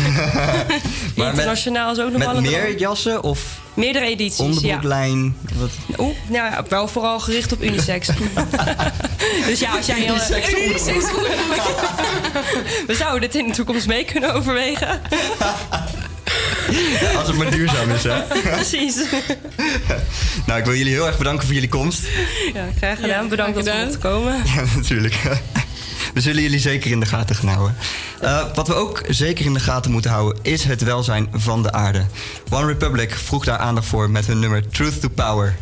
Maar Internationaal is ook nog met wel een meer droom. jassen of Meerdere edities, ja. onderbroeklijn? Wat? Oeh, nou ja, wel vooral gericht op unisex. dus ja, als jij heel... Unisex Unisex We zouden dit in de toekomst mee kunnen overwegen. Als het maar duurzaam is, hè? Precies. Nou, ik wil jullie heel erg bedanken voor jullie komst. Ja, graag gedaan. Bedankt dat we mochten komen. Ja, natuurlijk. We zullen jullie zeker in de gaten gaan houden. Eh, wat we ook zeker in de gaten moeten houden is het welzijn van de aarde. One Republic vroeg daar aandacht voor met hun nummer Truth to Power.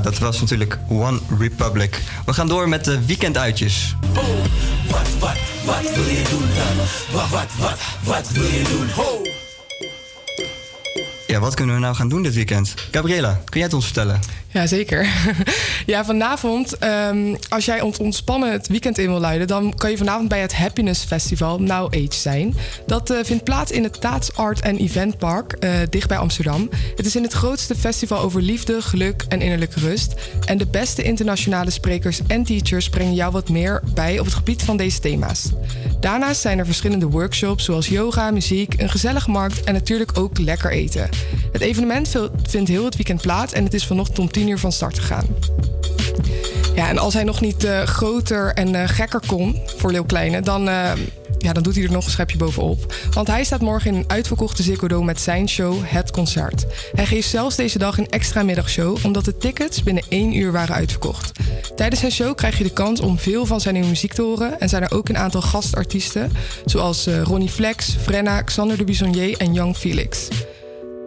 Dat was natuurlijk One Republic. We gaan door met de weekenduitjes. Wat, wat, wat wil je doen dan? Wat, wat, wat, wat wil je doen? Ho! Wat kunnen we nou gaan doen dit weekend? Gabriela, kun jij het ons vertellen? Ja, zeker. ja, vanavond, ehm, als jij ont ontspannen het weekend in wil luiden... dan kan je vanavond bij het Happiness Festival Now Age zijn. Dat eh, vindt plaats in het Taats Art en Event Park, eh, dicht bij Amsterdam. Het is in het grootste festival over liefde, geluk en innerlijke rust. En de beste internationale sprekers en teachers brengen jou wat meer bij... op het gebied van deze thema's. Daarnaast zijn er verschillende workshops zoals yoga, muziek, een gezellige markt... en natuurlijk ook lekker eten. Het evenement vindt heel het weekend plaats en het is vanochtend om 10 uur van start gegaan. Ja, en als hij nog niet uh, groter en uh, gekker kon voor Leeuw Kleine, dan, uh, ja, dan doet hij er nog een schepje bovenop. Want hij staat morgen in een uitverkochte Ziggo Dome met zijn show Het Concert. Hij geeft zelfs deze dag een extra middagshow, omdat de tickets binnen één uur waren uitverkocht. Tijdens zijn show krijg je de kans om veel van zijn nieuwe muziek te horen en zijn er ook een aantal gastartiesten, zoals Ronnie Flex, Frenna, Xander de Bisonnier en Young Felix.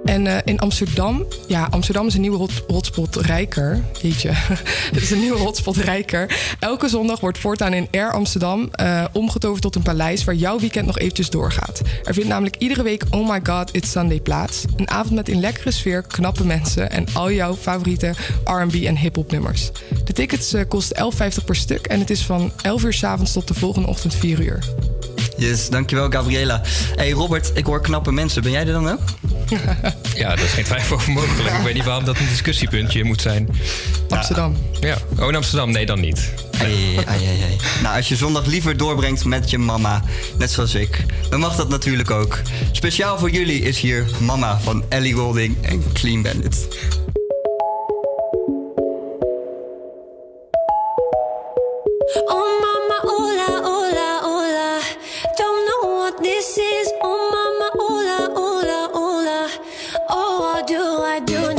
En uh, in Amsterdam, ja, Amsterdam is een nieuwe hot, hotspot rijker. Jeetje, het is een nieuwe hotspot rijker. Elke zondag wordt voortaan in Air Amsterdam uh, omgetoverd tot een paleis waar jouw weekend nog eventjes doorgaat. Er vindt namelijk iedere week Oh My God, It's Sunday plaats. Een avond met een lekkere sfeer, knappe mensen en al jouw favoriete R&B en hip-hop nummers. De tickets uh, kosten 11,50 per stuk en het is van 11 uur s avonds tot de volgende ochtend 4 uur. Yes, dankjewel Gabriela. Hey Robert, ik hoor knappe mensen. Ben jij er dan ook? ja, dat is geen twijfel over mogelijk. Ik weet niet waarom dat een discussiepuntje moet zijn. Amsterdam. Ja. Oh, in Amsterdam? Nee, dan niet. Ai, ai, ai, nou, als je zondag liever doorbrengt met je mama, net zoals ik, dan mag dat natuurlijk ook. Speciaal voor jullie is hier Mama van Ellie Golding en Clean Bandit. I do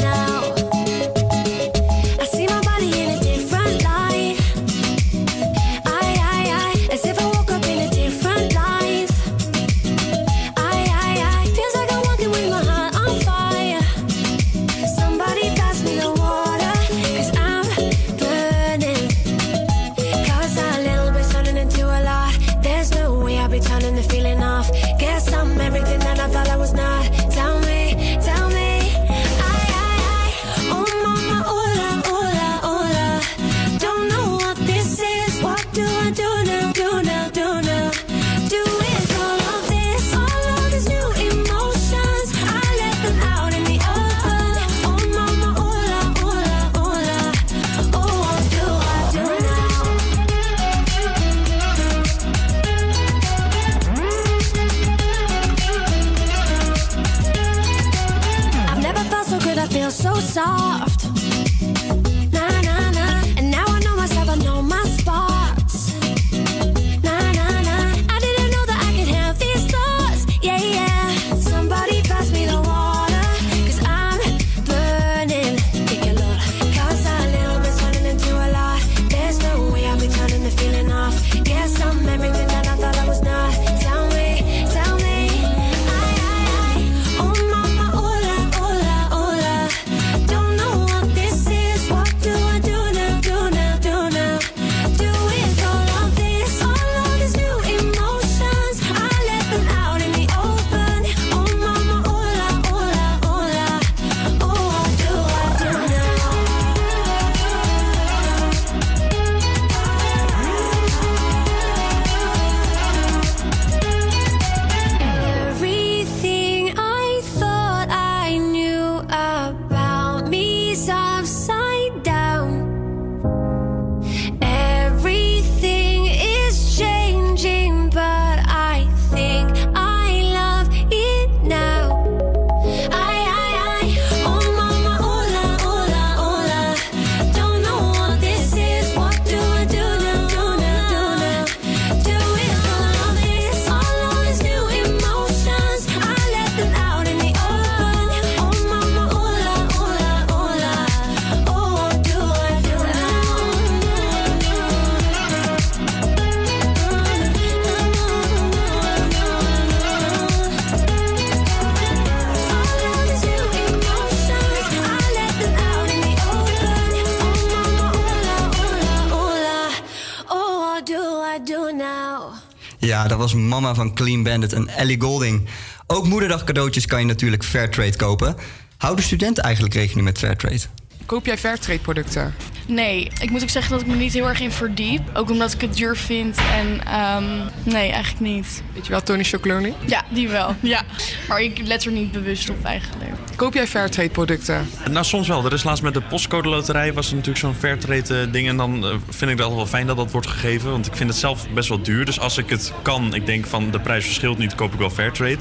Clean Bandit en Ellie Golding. Ook moederdag cadeautjes kan je natuurlijk Fairtrade kopen. Houden studenten eigenlijk rekening met Fairtrade? Koop jij Fairtrade producten? Nee, ik moet ook zeggen dat ik me niet heel erg in verdiep. Ook omdat ik het duur vind en ehm, nee, eigenlijk niet. Weet je wel Tony Chocolonely? Ja, die wel. Ja. Maar ik let er niet bewust op eigenlijk. Koop jij Fairtrade producten? Nou, soms wel. Er is laatst met de postcode loterij was er natuurlijk zo'n Fairtrade eh, ding. En dan eh, vind ik dat wel fijn dat dat wordt gegeven. Want ik vind het zelf best wel duur. Dus als ik het kan, ik denk van de prijs verschilt niet, koop ik wel Fairtrade.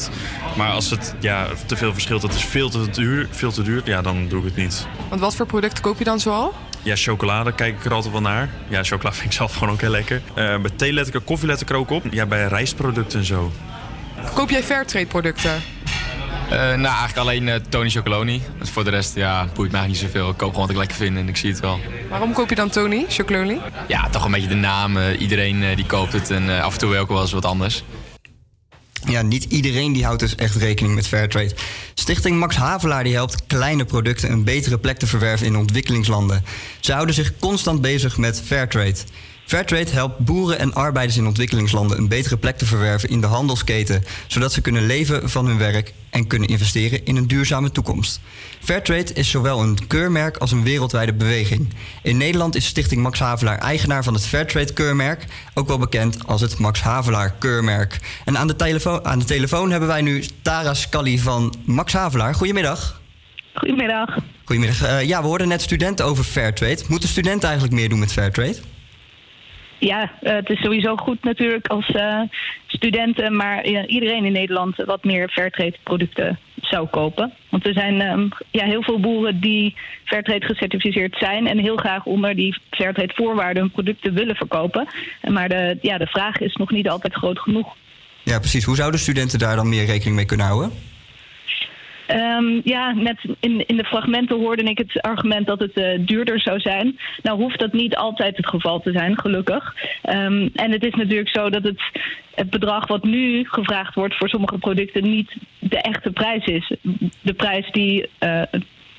Maar als het ja, te veel verschilt, het is veel te duur, veel te duur, ja, dan doe ik het niet. Want wat voor producten koop je dan zoal? Ja, chocolade kijk ik er altijd wel naar. Ja, chocolade vind ik zelf gewoon ook heel lekker. Eh bij thee let ik er koffie let ik er ook op. Ja, bij rijstproducten en zo. Koop jij Fairtrade producten? Eh, nou, eigenlijk alleen eh, Tony Chocoloni. Dus voor de rest, ja, boeit mij eigenlijk niet zoveel. Ik koop gewoon wat ik lekker vind en ik zie het wel. Waarom koop je dan Tony Chocolonely? Ja, toch een beetje de naam. eh, iedereen eh, die koopt het en eh, af en toe ik wel eens wat anders. Ja, niet iedereen die houdt dus echt rekening met Fairtrade. Stichting Max Havelaar die helpt kleine producten een betere plek te verwerven in ontwikkelingslanden. Ze houden zich constant bezig met Fairtrade. Fairtrade helpt boeren en arbeiders in ontwikkelingslanden een betere plek te verwerven in de handelsketen, zodat ze kunnen leven van hun werk en kunnen investeren in een duurzame toekomst. Fairtrade is zowel een keurmerk als een wereldwijde beweging. In Nederland is Stichting Max Havelaar eigenaar van het Fairtrade keurmerk, ook wel bekend als het Max Havelaar keurmerk. En aan de, telefoon, aan de telefoon hebben wij nu Tara Scully van Max Havelaar. Goedemiddag. Goedemiddag. Goedemiddag. Eh, ja, we hoorden net studenten over Fairtrade. Moeten studenten eigenlijk meer doen met Fairtrade? Ja, eh, het is sowieso goed natuurlijk als eh, studenten, maar iedereen in Nederland wat meer Fairtrade producten zou kopen. Want er zijn ehm, ja, heel veel boeren die Fairtrade gecertificeerd zijn en heel graag onder die Fairtrade voorwaarden hun producten willen verkopen. Maar de, ja, de vraag is nog niet altijd groot genoeg. Ja, precies. Hoe zouden studenten daar dan meer rekening mee kunnen houden? Ehm, ja, net in, in de fragmenten hoorde ik het argument dat het eh, duurder zou zijn. Nou hoeft dat niet altijd het geval te zijn, gelukkig. Ehm, en het is natuurlijk zo dat het, het bedrag wat nu gevraagd wordt voor sommige producten niet de echte prijs is. De prijs die eh,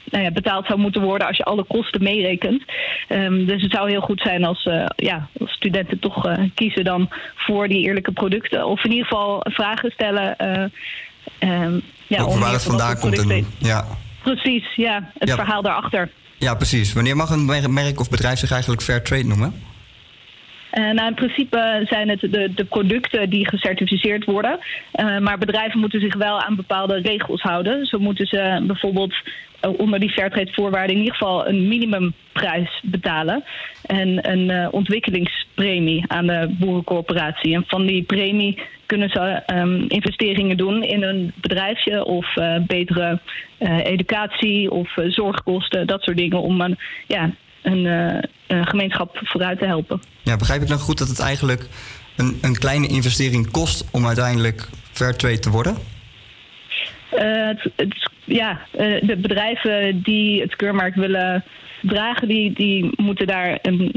nou ja, betaald zou moeten worden als je alle kosten meerekent. Ehm, dus het zou heel goed zijn als, eh, ja, studenten toch kiezen dan voor die eerlijke producten. Of in ieder geval vragen stellen. Ja, waar het vandaan komt. En, ja. Precies, ja. Het Ja. verhaal daarachter. ja, precies. Wanneer mag een mer- merk of bedrijf zich eigenlijk Fairtrade noemen? Eh, nou, in principe zijn het de, de producten die gecertificeerd worden. Eh, maar bedrijven moeten zich wel aan bepaalde regels houden. Zo moeten ze bijvoorbeeld eh, onder die Fairtrade voorwaarden in ieder geval een minimumprijs betalen. En een ontwikkelingspremie aan de boerencorporatie. En van die premie kunnen ze ehm, investeringen doen in een bedrijfje of betere educatie of zorgkosten, dat soort dingen om een, ja, een, eh, een gemeenschap vooruit te helpen. Ja, begrijp ik dan goed dat het eigenlijk een, een kleine investering kost om uiteindelijk Fairtrade te worden? Eh, het, het- ja, eh, de bedrijven die het keurmerk willen dragen, die, die moeten daar een,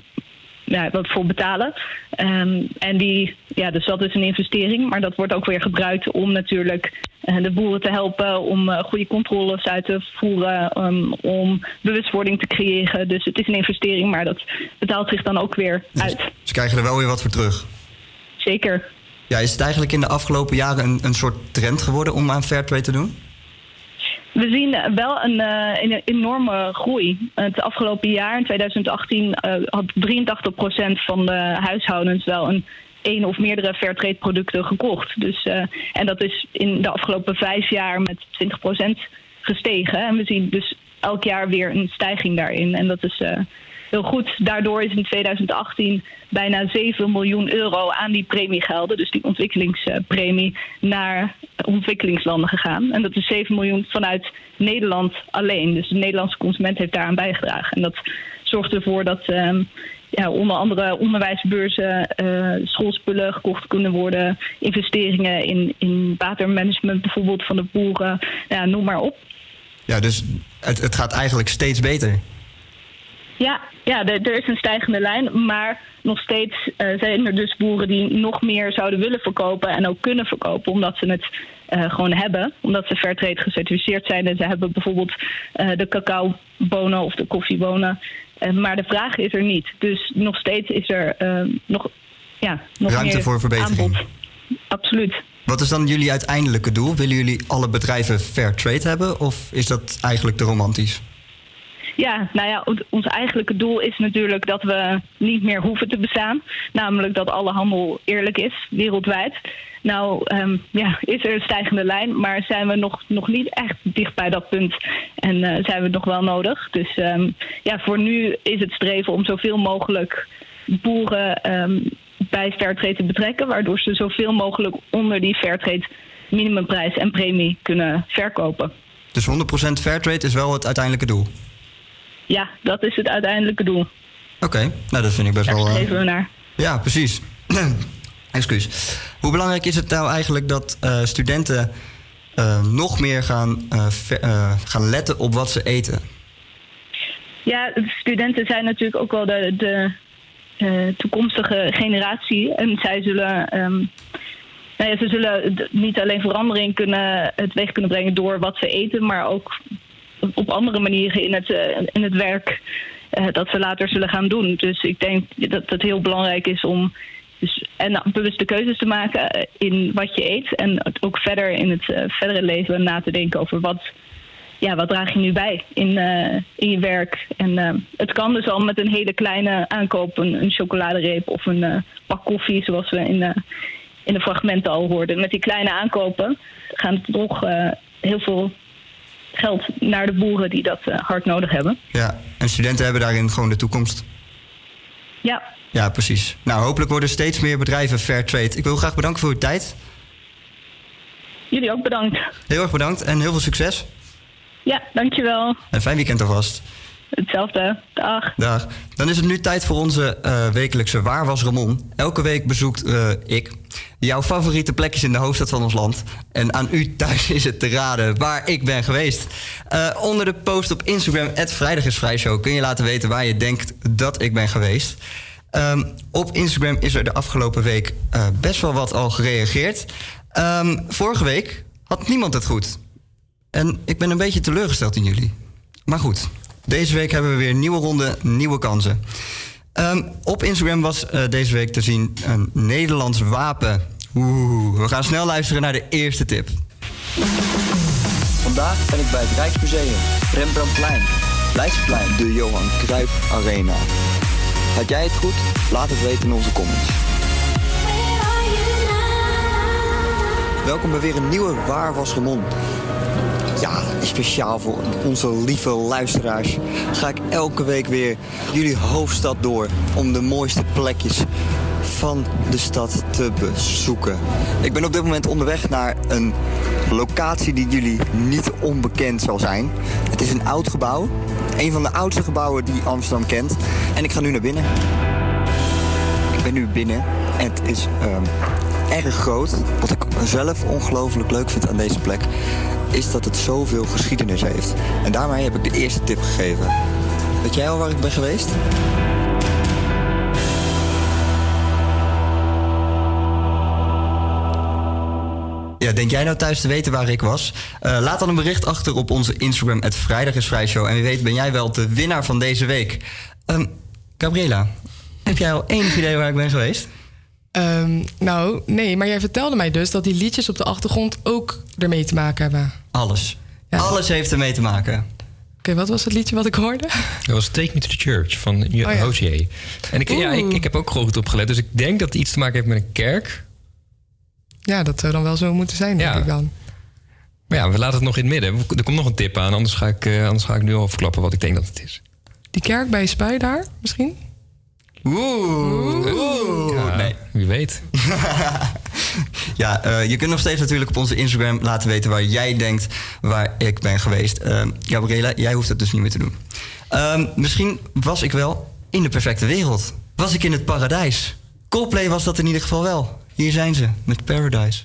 ja, wat voor betalen. Ehm, en die, ja, dus dat is een investering, maar dat wordt ook weer gebruikt om natuurlijk eh, de boeren te helpen, om eh, goede controles uit te voeren, um, om bewustwording te creëren. Dus het is een investering, maar dat betaalt zich dan ook weer uit. Ze krijgen er wel weer wat voor terug. Zeker. Ja, is het eigenlijk in de afgelopen jaren een, een soort trend geworden om aan Fairtrade te doen? We zien wel een, eh, een enorme groei. Het afgelopen jaar, in 2018, eh, had 83% van de huishoudens wel een één of meerdere Fairtrade producten gekocht. Dus, eh, en dat is in de afgelopen vijf jaar met 20% gestegen. En we zien dus elk jaar weer een stijging daarin. En dat is heel goed. Daardoor is in 2018 bijna 7 miljoen euro aan die premiegelden, dus die ontwikkelingspremie, naar ontwikkelingslanden gegaan. En dat is 7 miljoen vanuit Nederland alleen. Dus de Nederlandse consument heeft daaraan bijgedragen. En dat zorgt ervoor dat ehm, ja, onder andere onderwijsbeurzen, eh, schoolspullen gekocht kunnen worden, investeringen in, in watermanagement bijvoorbeeld van de boeren, ja, noem maar op. Ja, dus het, het gaat eigenlijk steeds beter. Ja, ja er, is een stijgende lijn, maar nog steeds eh, zijn er dus boeren die nog meer zouden willen verkopen en ook kunnen verkopen, omdat ze het eh, gewoon hebben, omdat ze Fairtrade gecertificeerd zijn en ze hebben bijvoorbeeld eh, de cacaobonen of de koffiebonen, maar de vraag is er niet. Dus nog steeds is er nog, ja, nog Ruimte meer voor verbetering. aanbod. absoluut. Wat is dan jullie uiteindelijke doel? Willen jullie alle bedrijven fair trade hebben? Of is dat eigenlijk te romantisch? Ja, nou ja, ons- eigenlijke doel is natuurlijk dat we niet meer hoeven te bestaan. Namelijk dat alle handel eerlijk is, wereldwijd. Nou, ehm, ja, is er een stijgende lijn, maar zijn we nog, nog niet echt dicht bij dat punt. En eh, zijn we het nog wel nodig. Dus ehm, ja, voor nu is het streven om zoveel mogelijk boeren ehm, bij Fairtrade te betrekken. Waardoor ze zoveel mogelijk onder die Fairtrade minimumprijs en premie kunnen verkopen. Dus 100% fair trade is wel het uiteindelijke doel. Ja, dat is het uiteindelijke doel. Oké, nou dat vind ik best Daar wel... eh, streven we naar. Ja, precies. Excuus. Hoe belangrijk is het nou eigenlijk dat eh, studenten eh, nog meer gaan, eh, ver- eh, gaan letten op wat ze eten? Ja, de studenten zijn natuurlijk ook wel de, de eh, toekomstige generatie. En zij zullen, ehm, nou ja, ze zullen niet alleen verandering kunnen, het weg kunnen brengen door wat ze eten, maar ook op andere manieren in het, eh, in het werk eh, dat ze later zullen gaan doen. Dus ik denk dat het heel belangrijk is om dus, en bewuste keuzes te maken eh, in wat je eet. En ook verder in het verdere leven na te denken over wat, ja, wat draag je nu bij in, in je werk. En het kan dus al met een hele kleine aankoop, een, een chocoladereep of een pak koffie, zoals we in, in de fragmenten al hoorden. Met die kleine aankopen gaan toch heel veel geld naar de boeren die dat eh, hard nodig hebben. Ja, en studenten hebben daarin gewoon de toekomst. Ja, Ja, precies. Nou, hopelijk worden steeds meer bedrijven fair trade. Ik wil graag bedanken voor uw tijd. jullie ook bedankt. Heel erg bedankt en heel veel succes. Ja, dankjewel. En fijn weekend alvast. Hetzelfde. Dag. Dag. Dan is het nu tijd voor onze eh, wekelijkse Waar was Ramon? Elke week bezoekt eh, ik jouw favoriete plekjes in de hoofdstad van ons land. En aan u thuis is het te raden waar ik ben geweest. Eh, onder de post op Instagram, Vrijdag is Vrijshow, kun je laten weten waar je denkt dat ik ben geweest. Ehm, op Instagram is er de afgelopen week best wel wat al gereageerd. Ehm, vorige week had niemand het goed. En ik ben een beetje teleurgesteld in jullie. Maar goed, deze week hebben we weer een nieuwe ronde, nieuwe kansen. Ehm, op Instagram was eh, deze week te zien een Nederlands wapen. Oeh, we gaan snel luisteren naar de eerste tip. Vandaag ben ik bij het Rijksmuseum, Rembrandtplein, Leidseplein, de Johan Cruijff Arena. Had jij het goed? Laat het weten in onze comments. Welkom bij weer een nieuwe Waar was Remon. Ja, speciaal voor onze lieve luisteraars ga ik elke week weer jullie hoofdstad door om de mooiste plekjes van de stad te bezoeken. Ik ben op dit moment onderweg naar een locatie die jullie niet onbekend zal zijn. Het is een oud gebouw, een van de oudste gebouwen die Amsterdam kent. En ik ga nu naar binnen. Ik ben nu binnen en het is ehm, erg groot. Wat ik zelf ongelooflijk leuk vind aan deze plek, is dat het zoveel geschiedenis heeft. En daarmee heb ik de eerste tip gegeven. Weet jij al waar ik ben geweest? Ja, denk jij nou thuis te weten waar ik was? Eh, laat dan een bericht achter op onze Instagram, het Vrijdag is Vrijshow. En wie weet ben jij wel de winnaar van deze week. Ehm, Gabriela, heb jij al enig idee waar ik ben geweest? Ehm, nou, nee, maar jij vertelde mij dus dat die liedjes op de achtergrond ook ermee te maken hebben. Alles. Alles heeft ermee te maken. Oké, wat was het liedje wat ik hoorde? Dat was Take Me to the Church van J- Oh ja. Hozier. En ik, ja, ik, ik heb ook gewoon goed opgelet. Dus ik denk dat het iets te maken heeft met een kerk. Ja, dat zou dan wel zo moeten zijn, denk Ja. ik dan. Maar ja, we laten het nog in het midden. Er komt nog een tip aan. Anders ga ik, eh, anders ga ik nu al verklappen wat ik denk dat het is. Die kerk bij Spui daar, misschien? Oeh. Ja, nee. Wie weet. Ja, eh, je kunt nog steeds natuurlijk op onze Instagram laten weten waar jij denkt waar ik ben geweest. Ehm, Gabriela, jij hoeft het dus niet meer te doen. Ehm, misschien was ik wel in de perfecte wereld. Was ik in het paradijs? Coldplay was dat in ieder geval wel. Hier zijn ze met Paradise.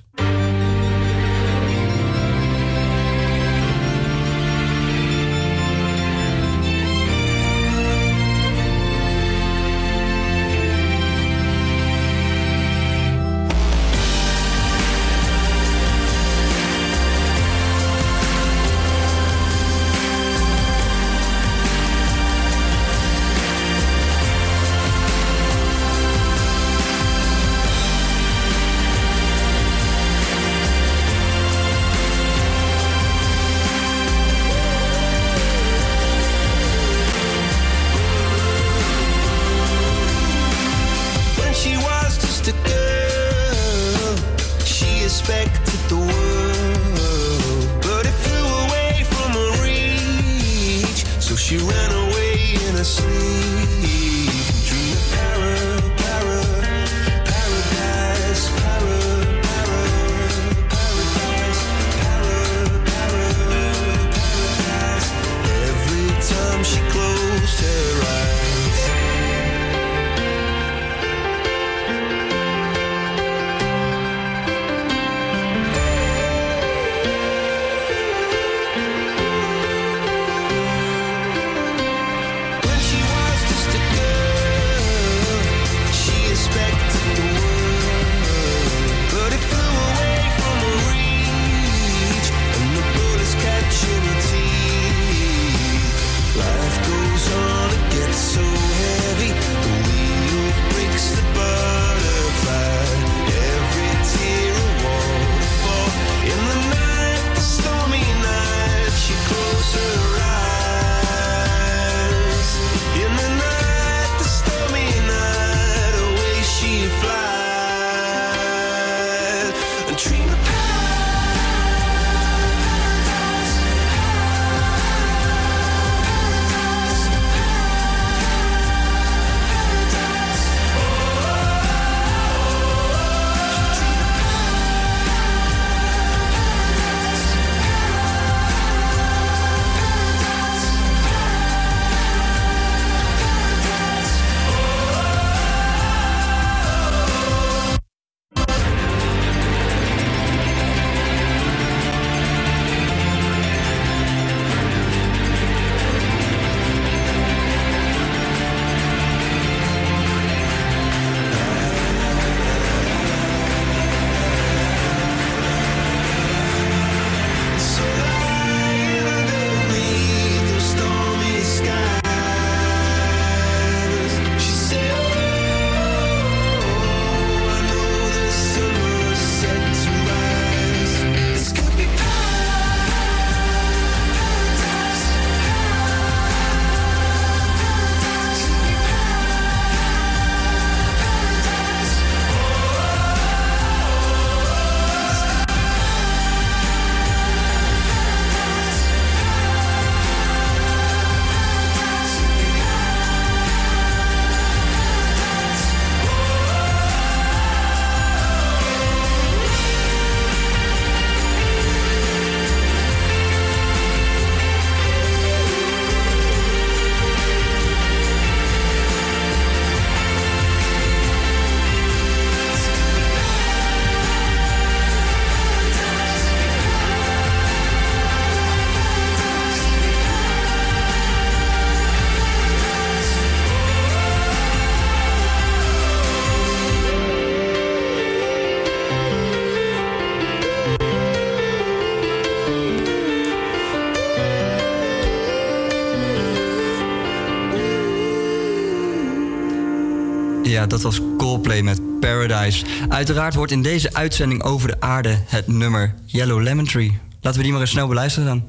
Ja, dat was Coldplay met Paradise. Uiteraard wordt in deze uitzending over de aarde het nummer Yellow Lemon Tree. Laten we die maar eens snel beluisteren dan.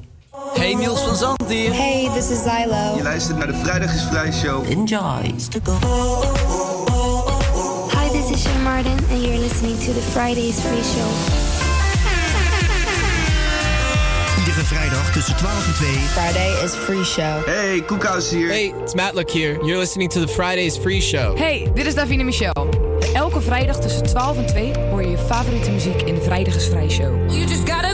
Hey Niels van Zand hier. Hey, this is Zylo. Je luistert naar de Vrijdag is Vrij show. Enjoy. Hi, this is Shay Martin, and you're listening to the Fridays Free Show. Vrijdag tussen 12 en 2. Friday is Free Show. Hey, Koekhuis hier. Hey, it's Matt Look here. You're listening to the Fridays Free Show. Hey, dit is Davine Michel. Elke vrijdag tussen 12 en 2 hoor je je favoriete muziek in de Vrijdag is Vrij Show. You just gotta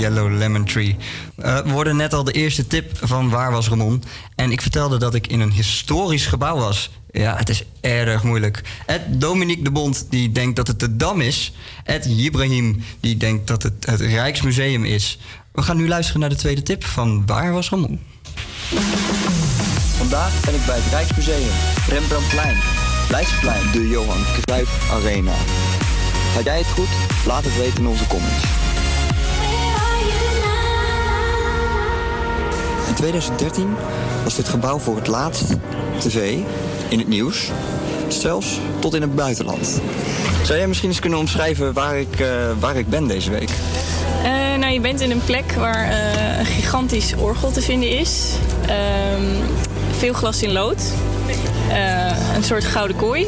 Yellow Lemon Tree. Eh, we hoorden net al de eerste tip van Waar was Ramon? En ik vertelde dat ik in een historisch gebouw was. Ja, het is erg moeilijk. Ed Dominique de Bond, die denkt dat het de Dam is. Ed Ibrahim, die denkt dat het het Rijksmuseum is. We gaan nu luisteren naar de tweede tip van Waar was Ramon? Vandaag ben ik bij het Rijksmuseum, Rembrandtplein, Leidseplein, de Johan Cruijff Arena. Had jij het goed? Laat het weten in onze comments. 2013 was dit gebouw voor het laatst tv in het nieuws, zelfs tot in het buitenland. Zou jij misschien eens kunnen omschrijven waar ik, eh, waar ik ben deze week? Eh, nou, je bent in een plek waar eh, een gigantisch orgel te vinden is. Ehm, veel glas in lood. Een soort gouden kooi.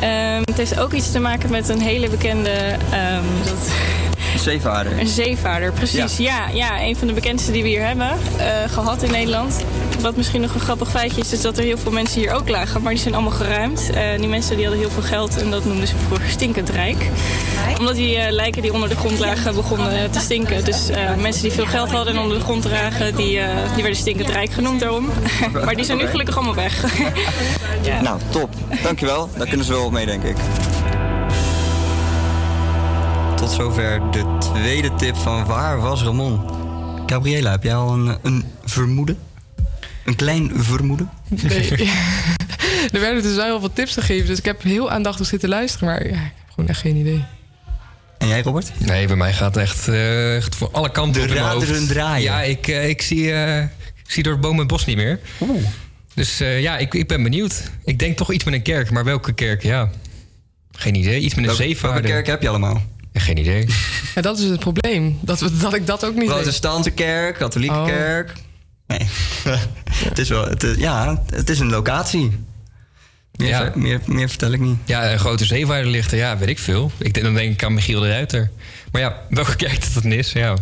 Ehm, het heeft ook iets te maken met een hele bekende... ehm, dat, Zeevaarder. een zeevaarder, precies. Ja. Ja, een van de bekendste die we hier hebben eh, gehad in Nederland. Wat misschien nog een grappig feitje is, is dat er heel veel mensen hier ook lagen. Maar die zijn allemaal geruimd. Eh, die mensen die hadden heel veel geld en dat noemden ze vroeger stinkend rijk. Omdat die eh, lijken die onder de grond lagen begonnen te stinken. Dus eh, mensen die veel geld hadden en onder de grond dragen, die, eh, die werden stinkend rijk genoemd daarom. maar die zijn nu gelukkig allemaal weg. ja. Nou, top. Dankjewel. Daar kunnen ze wel mee, denk ik. Tot zover de tweede tip van Waar was Ramon? Gabriela, heb jij al een, een vermoeden? Een klein vermoeden? Nee. er werden dus wel heel veel tips gegeven, dus ik heb heel aandachtig zitten luisteren, maar ja, ik heb gewoon echt geen idee. En jij, Robert? Nee, bij mij gaat echt, eh, echt voor alle kanten De raderen draaien. Ja, ik, eh, ik, zie, eh, ik zie door het boom het bos niet meer. Dus eh, ja, ik, ik ben benieuwd. Ik denk toch iets met een kerk, maar welke kerk? Ja, geen idee. Iets met een zeevaarder. welke kerk heb je allemaal? Geen idee. Ja, dat is het probleem, dat, we, dat ik dat ook niet weet. Protestantse kerk, katholieke Oh. kerk. Nee. het is wel, het is- ja, het is een locatie. Meer, Ja. ver- meer, meer vertel ik niet. Ja, een grote zeevaarder ligt er, ja, weet ik veel. Ik denk, dan denk ik aan Michiel de Ruiter. Maar ja, welke kerk dat het is, ja.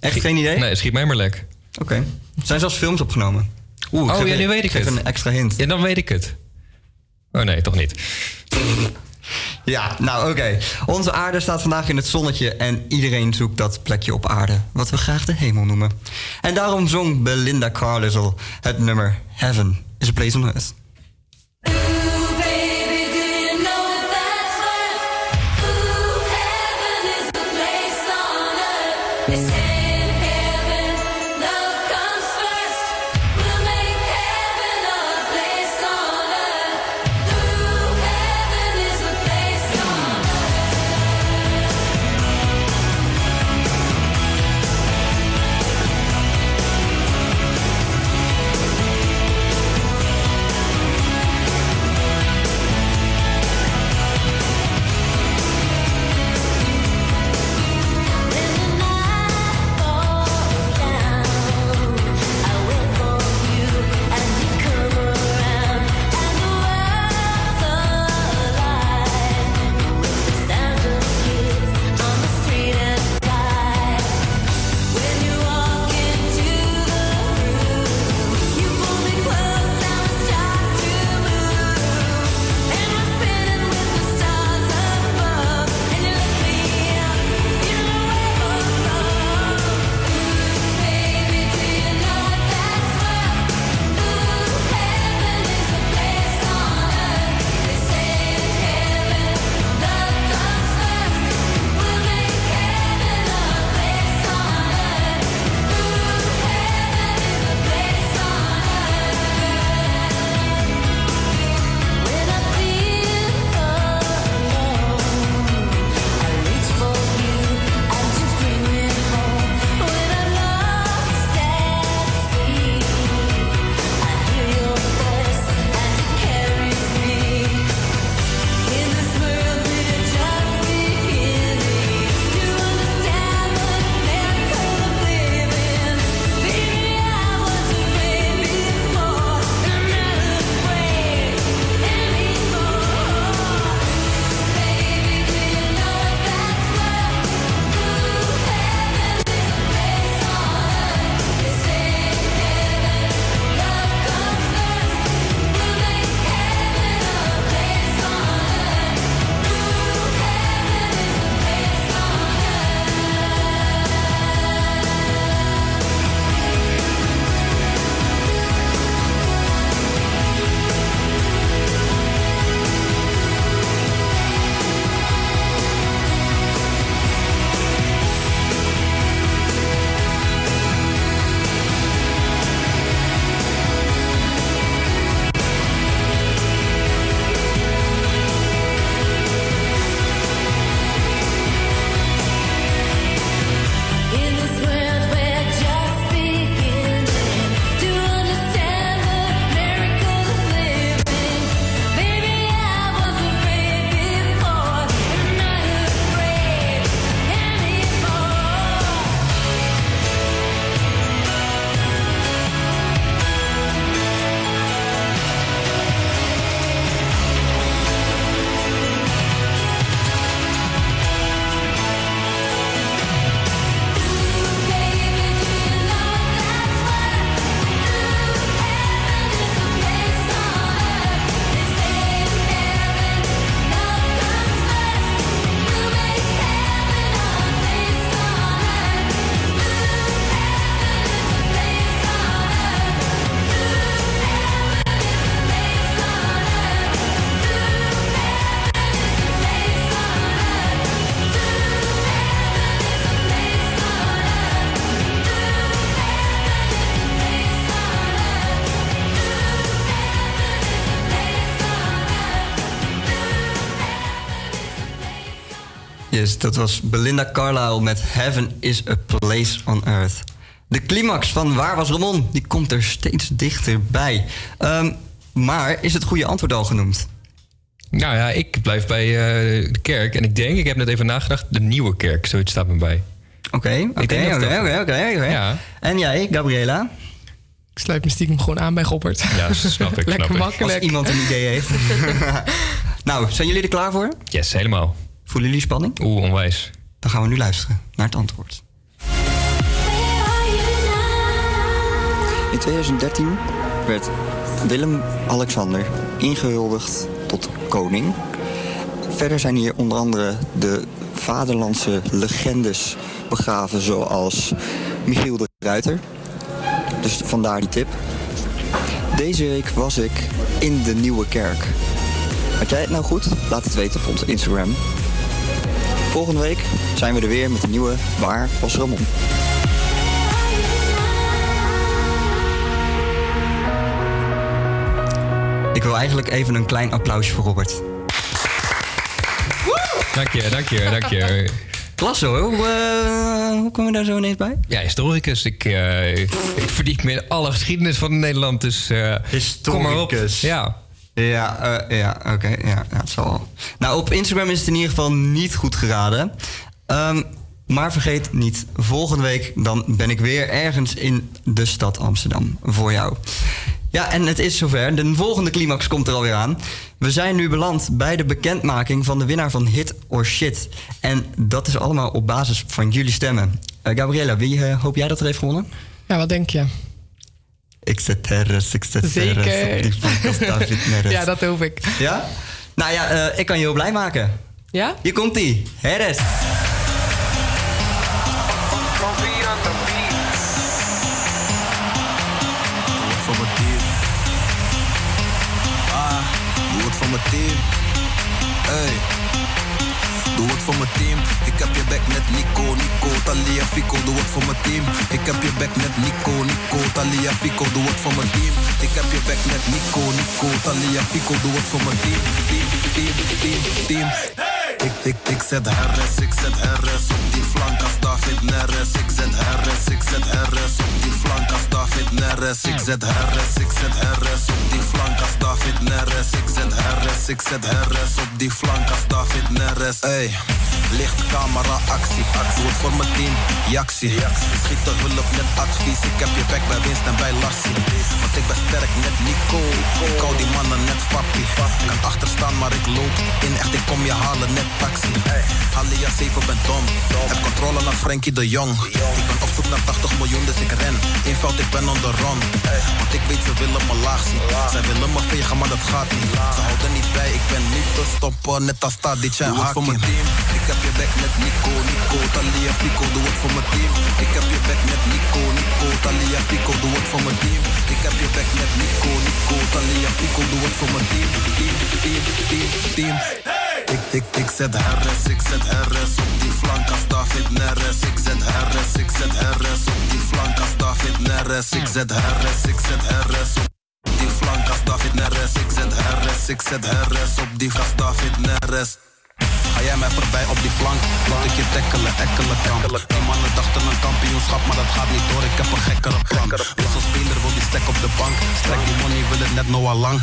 Echt geen idee? Nee, schiet mij maar lek. Oké. Er zijn zelfs films opgenomen. Oeh, ik oh ja, een- nu weet ik het. een extra hint. Ja, dan weet ik het. Oh nee, toch niet. Ja, nou oké. Onze aarde staat vandaag in het zonnetje en iedereen zoekt dat plekje op aarde, wat we graag de hemel noemen. En daarom zong Belinda Carlisle het nummer Heaven is a Place on Earth. Yes, dat was Belinda Carlisle met Heaven is a Place on Earth. De climax van Waar was Ramon? Die komt er steeds dichterbij. Ehm, maar is het goede antwoord al genoemd? Nou ja, ik blijf bij eh, de kerk. En ik denk, ik heb net even nagedacht, de nieuwe kerk. Zoiets staat me bij. Oké, oké, oké. En jij, Gabriela? Ik sluit me stiekem gewoon aan bij Gobbert. Ja, snap ik. Lekker snap ik. makkelijk. Als iemand een idee heeft. nou, zijn jullie er klaar voor? Yes, helemaal. Voelen jullie spanning? Oeh, onwijs. Dan gaan we nu luisteren naar het antwoord. In 2013 werd Willem-Alexander ingehuldigd tot koning. Verder zijn hier onder andere de vaderlandse legendes begraven, zoals Michiel de Ruiter. Dus vandaar die tip. Deze week was ik in de Nieuwe Kerk. Had jij het nou goed? Laat het weten op onze Instagram. Volgende week zijn we er weer met een nieuwe Waar was Ramon? Ik wil eigenlijk even een klein applausje voor Robert. Dank je, dank je, dank je. Klasse hoor. Hoe, eh, hoe komen we daar zo ineens bij? Ja, historicus. Ik, eh, ik verdiep me in alle geschiedenis van Nederland. Dus eh kom maar op. Historicus. Ja. Ja, eh, ja oké. ja, ja, het zal wel. Nou, op Instagram is het in ieder geval niet goed geraden. Ehm, maar vergeet niet, volgende week dan ben ik weer ergens in de stad Amsterdam voor jou. Ja, en het is zover. De volgende climax komt er alweer aan. We zijn nu beland bij de bekendmaking van de winnaar van Hit or Shit. En dat is allemaal op basis van jullie stemmen. Eh, Gabriella, wie eh, hoop jij dat er heeft gewonnen? Ja, wat denk je? Ik zet Harris, ik zet die David Neres. Ja, dat hoop ik. Ja? Nou ja, eh, ik kan je heel blij maken. Ja? Hier komt ie. Het voor mijn team. Ah, het voor mijn team. Hey. Doe het voor mijn team. Ik heb je back met Nico, Nico, Talia, Fico. Doe het voor mijn team. Ik heb je back met Nico, Nico, Talia, Fico. Doe het voor mijn team. Ik heb je back met Nico, Nico, Talia, Fico. Doe het voor mijn team. Team, team, team, team. Ik, ik, ik zet Harris, ik zet Harris op die flank als David Neres. Ik zet Harris, ik zet Harris op die flank als David Neres. Ik zet Harris, ik zet Harris op die flank als David Neres. Ik zet Harris, ik zet Harris op die flank als David Neres. Ey, licht, camera, actie. Doe het voor mijn team, Jaxie. Schiet de hulp met advies. Ik heb je back bij winst en bij Lassie. Want ik ben sterk net Nico. Ik hou die mannen net papi. Kan achterstaan, maar ik loop in. Echt, ik kom je halen net taxi. Halia 7 ben dom. Heb controle naar Frankie de Jong. Ik ben op zoek naar 80 miljoen, dus ik ren. Ben on the run. Want ik weet, ze willen me laag zien. Zij willen me vegen, maar dat gaat niet. Ze houden niet bij, ik ben niet te stoppen. Net als Tadic en Hakim. voor mijn team. Ik heb je back met Nico, Nico, Talia, Fico. Doe het voor mijn team. Ik heb je back met Nico, Nico, Talia, Fico. Doe het voor mijn team. Ik heb je back met Nico, Nico, Talia, Fico. Doe het voor mijn team. Team, team, team, team. Ik, ik, ik zet Harris, ik zet Harris op die flank als David Neres. Ik zet Harris, ik zet Harris op die flank als David Neres. Ik zet Harris, ik zet Harris op die flank als David Neres. Ik zet Harris, ik zet op die als David Neres. Ga jij mij voorbij op die flank? Laat ik je tackelen, ekkelen kamp. Die mannen dachten een kampioenschap, maar dat gaat niet door. Ik heb een gekkere plan. Wisselspeler wil die stek op de bank. Strek die money, wil het net Noah lang.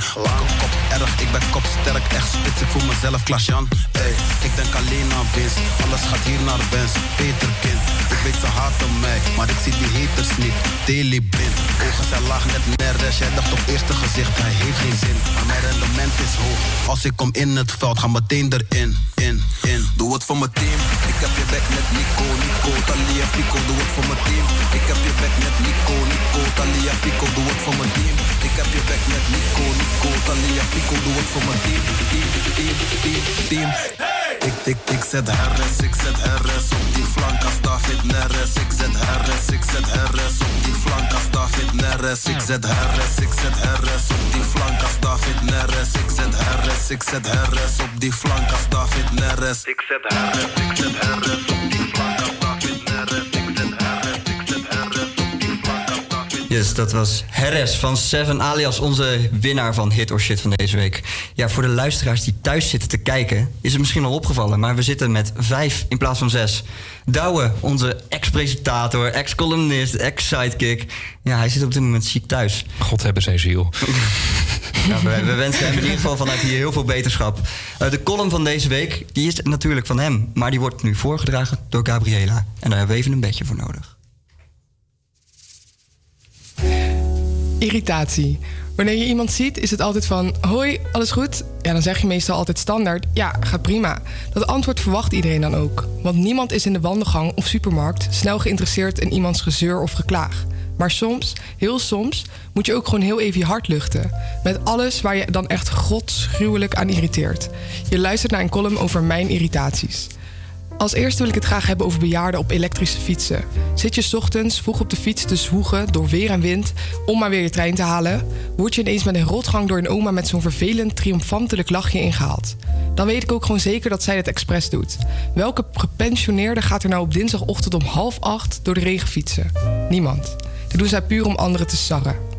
Op kop erg, ik ben kopsterk, echt spits. Ik voel mezelf Klasjan. Ey, ik denk alleen aan winst. Alles gaat hier naar wens. Peterkin, ik weet ze haten mij, maar ik zie die haters niet. Daily blind, ogen zijn laag net Neres. Jij dacht op eerste gezicht, hij heeft geen zin. Maar mijn rendement is hoog. Als ik kom in het veld, ga meteen erin. In, in. Doe het voor mijn team. Ik heb je back met Nico, Nico, Talia, Fico. Doe het voor mijn team. Ik heb je back met Nico, Nico, Talia, Fico. Doe het voor mijn team. Ik heb je back met Nico, Nico, Talia. Doe het voor mijn team. Team, team, team, team. Ik, ik, ik zet Harris, ik zet Harris op die flank als David Neres. Ik zet Harris, ik zet Harris op die flank als David Neres. Ik zet Harris, ik zet Harris op die flank als David Neres. Ik zet Harris, ik zet Harris op die flank als David Neres. Ik zet Harris, ik zet Harris Yes, dat was Harris van Seven, alias onze winnaar van Hit or Shit van deze week. Ja, voor de luisteraars die thuis zitten te kijken, is het misschien al opgevallen, maar we zitten met vijf in plaats van zes. Douwe, onze ex-presentator, ex-columnist, ex-sidekick. Ja, hij zit op dit moment ziek thuis. God hebben zijn ziel. Ja, we, we wensen hem in ieder geval vanuit hier heel veel beterschap. Eh, de column van deze week die is natuurlijk van hem, maar die wordt nu voorgedragen door Gabriela. En daar hebben we even een beetje voor nodig. Irritatie. Wanneer je iemand ziet, is het altijd van: Hoi, alles goed? Ja, dan zeg je meestal altijd standaard: Ja, gaat prima. Dat antwoord verwacht iedereen dan ook. Want niemand is in de wandelgang of supermarkt snel geïnteresseerd in iemands gezeur of geklaag. Maar soms, heel soms, moet je ook gewoon heel even je hart luchten. Met alles waar je dan echt godsgruwelijk aan irriteert. Je luistert naar een column over mijn irritaties. Als eerste wil ik het graag hebben over bejaarden op elektrische fietsen. Zit je ochtends vroeg op de fiets te zwoegen door weer en wind om maar weer je trein te halen, word je ineens met een rotgang door een oma met zo'n vervelend, triomfantelijk lachje ingehaald. Dan weet ik ook gewoon zeker dat zij het expres doet. Welke gepensioneerde gaat er nou op dinsdagochtend om half acht door de regen fietsen? Niemand. Dat doen zij puur om anderen te sarren.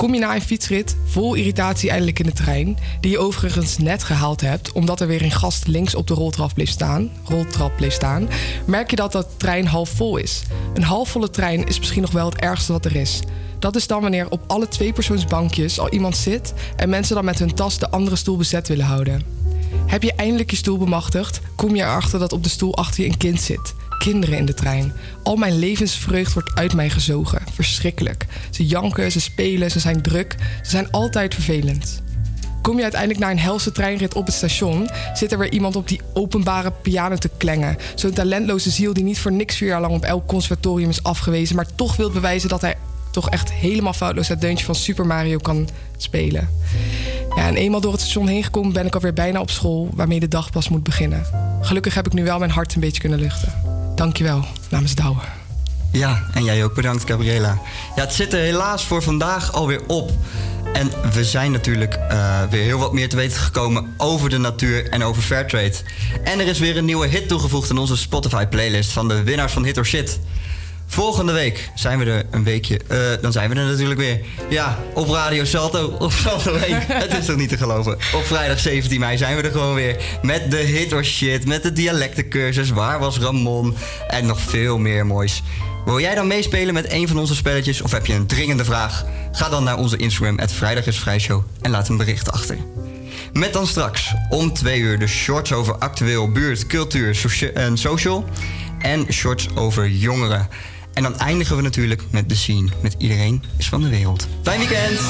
Kom je na een fietsrit vol irritatie eindelijk in de trein, die je overigens net gehaald hebt omdat er weer een gast links op de roltrap bleef staan, roltrap bleef staan, merk je dat dat trein half vol is. Een halfvolle trein is misschien nog wel het ergste wat er is. Dat is dan wanneer op alle tweepersoonsbankjes al iemand zit en mensen dan met hun tas de andere stoel bezet willen houden. Heb je eindelijk je stoel bemachtigd, kom je erachter dat op de stoel achter je een kind zit. Kinderen in de trein. Al mijn levensvreugd wordt uit mij gezogen. Verschrikkelijk. Ze janken, ze spelen, ze zijn druk. Ze zijn altijd vervelend. Kom je uiteindelijk naar een helse treinrit op het station, zit er weer iemand op die openbare piano te klengen. Zo'n talentloze ziel die niet voor niks vier jaar lang op elk conservatorium is afgewezen, maar toch wil bewijzen dat hij toch echt helemaal foutloos het deuntje van Super Mario kan spelen. Ja, en eenmaal door het station heen gekomen ben ik alweer bijna op school, waarmee de dag pas moet beginnen. Gelukkig heb ik nu wel mijn hart een beetje kunnen luchten. Dankjewel, namens Douwe. Ja, en jij ook bedankt, Gabriela. Ja, het zit er helaas voor vandaag alweer op. En we zijn natuurlijk eh, weer heel wat meer te weten gekomen over de natuur en over Fairtrade. En er is weer een nieuwe hit toegevoegd aan onze Spotify-playlist van de winnaars van Hit or Shit. Volgende week zijn we er een weekje. eh, dan zijn we er natuurlijk weer. Ja, op Radio Salto. Op Salto 1. Het is toch niet te geloven. Op vrijdag 17 mei zijn we er gewoon weer. Met de hit or shit. Met de dialectencursus. Waar was Ramon? En nog veel meer moois. Wil jij dan meespelen met een van onze spelletjes? Of heb je een dringende vraag? Ga dan naar onze Instagram. Het Vrijdag is Vrijshow. En laat een bericht achter. Met dan straks om twee uur de shorts over actueel, buurt, cultuur en social. En shorts over jongeren. En dan eindigen we natuurlijk met de scene. Met iedereen is van de wereld. Fijn weekend!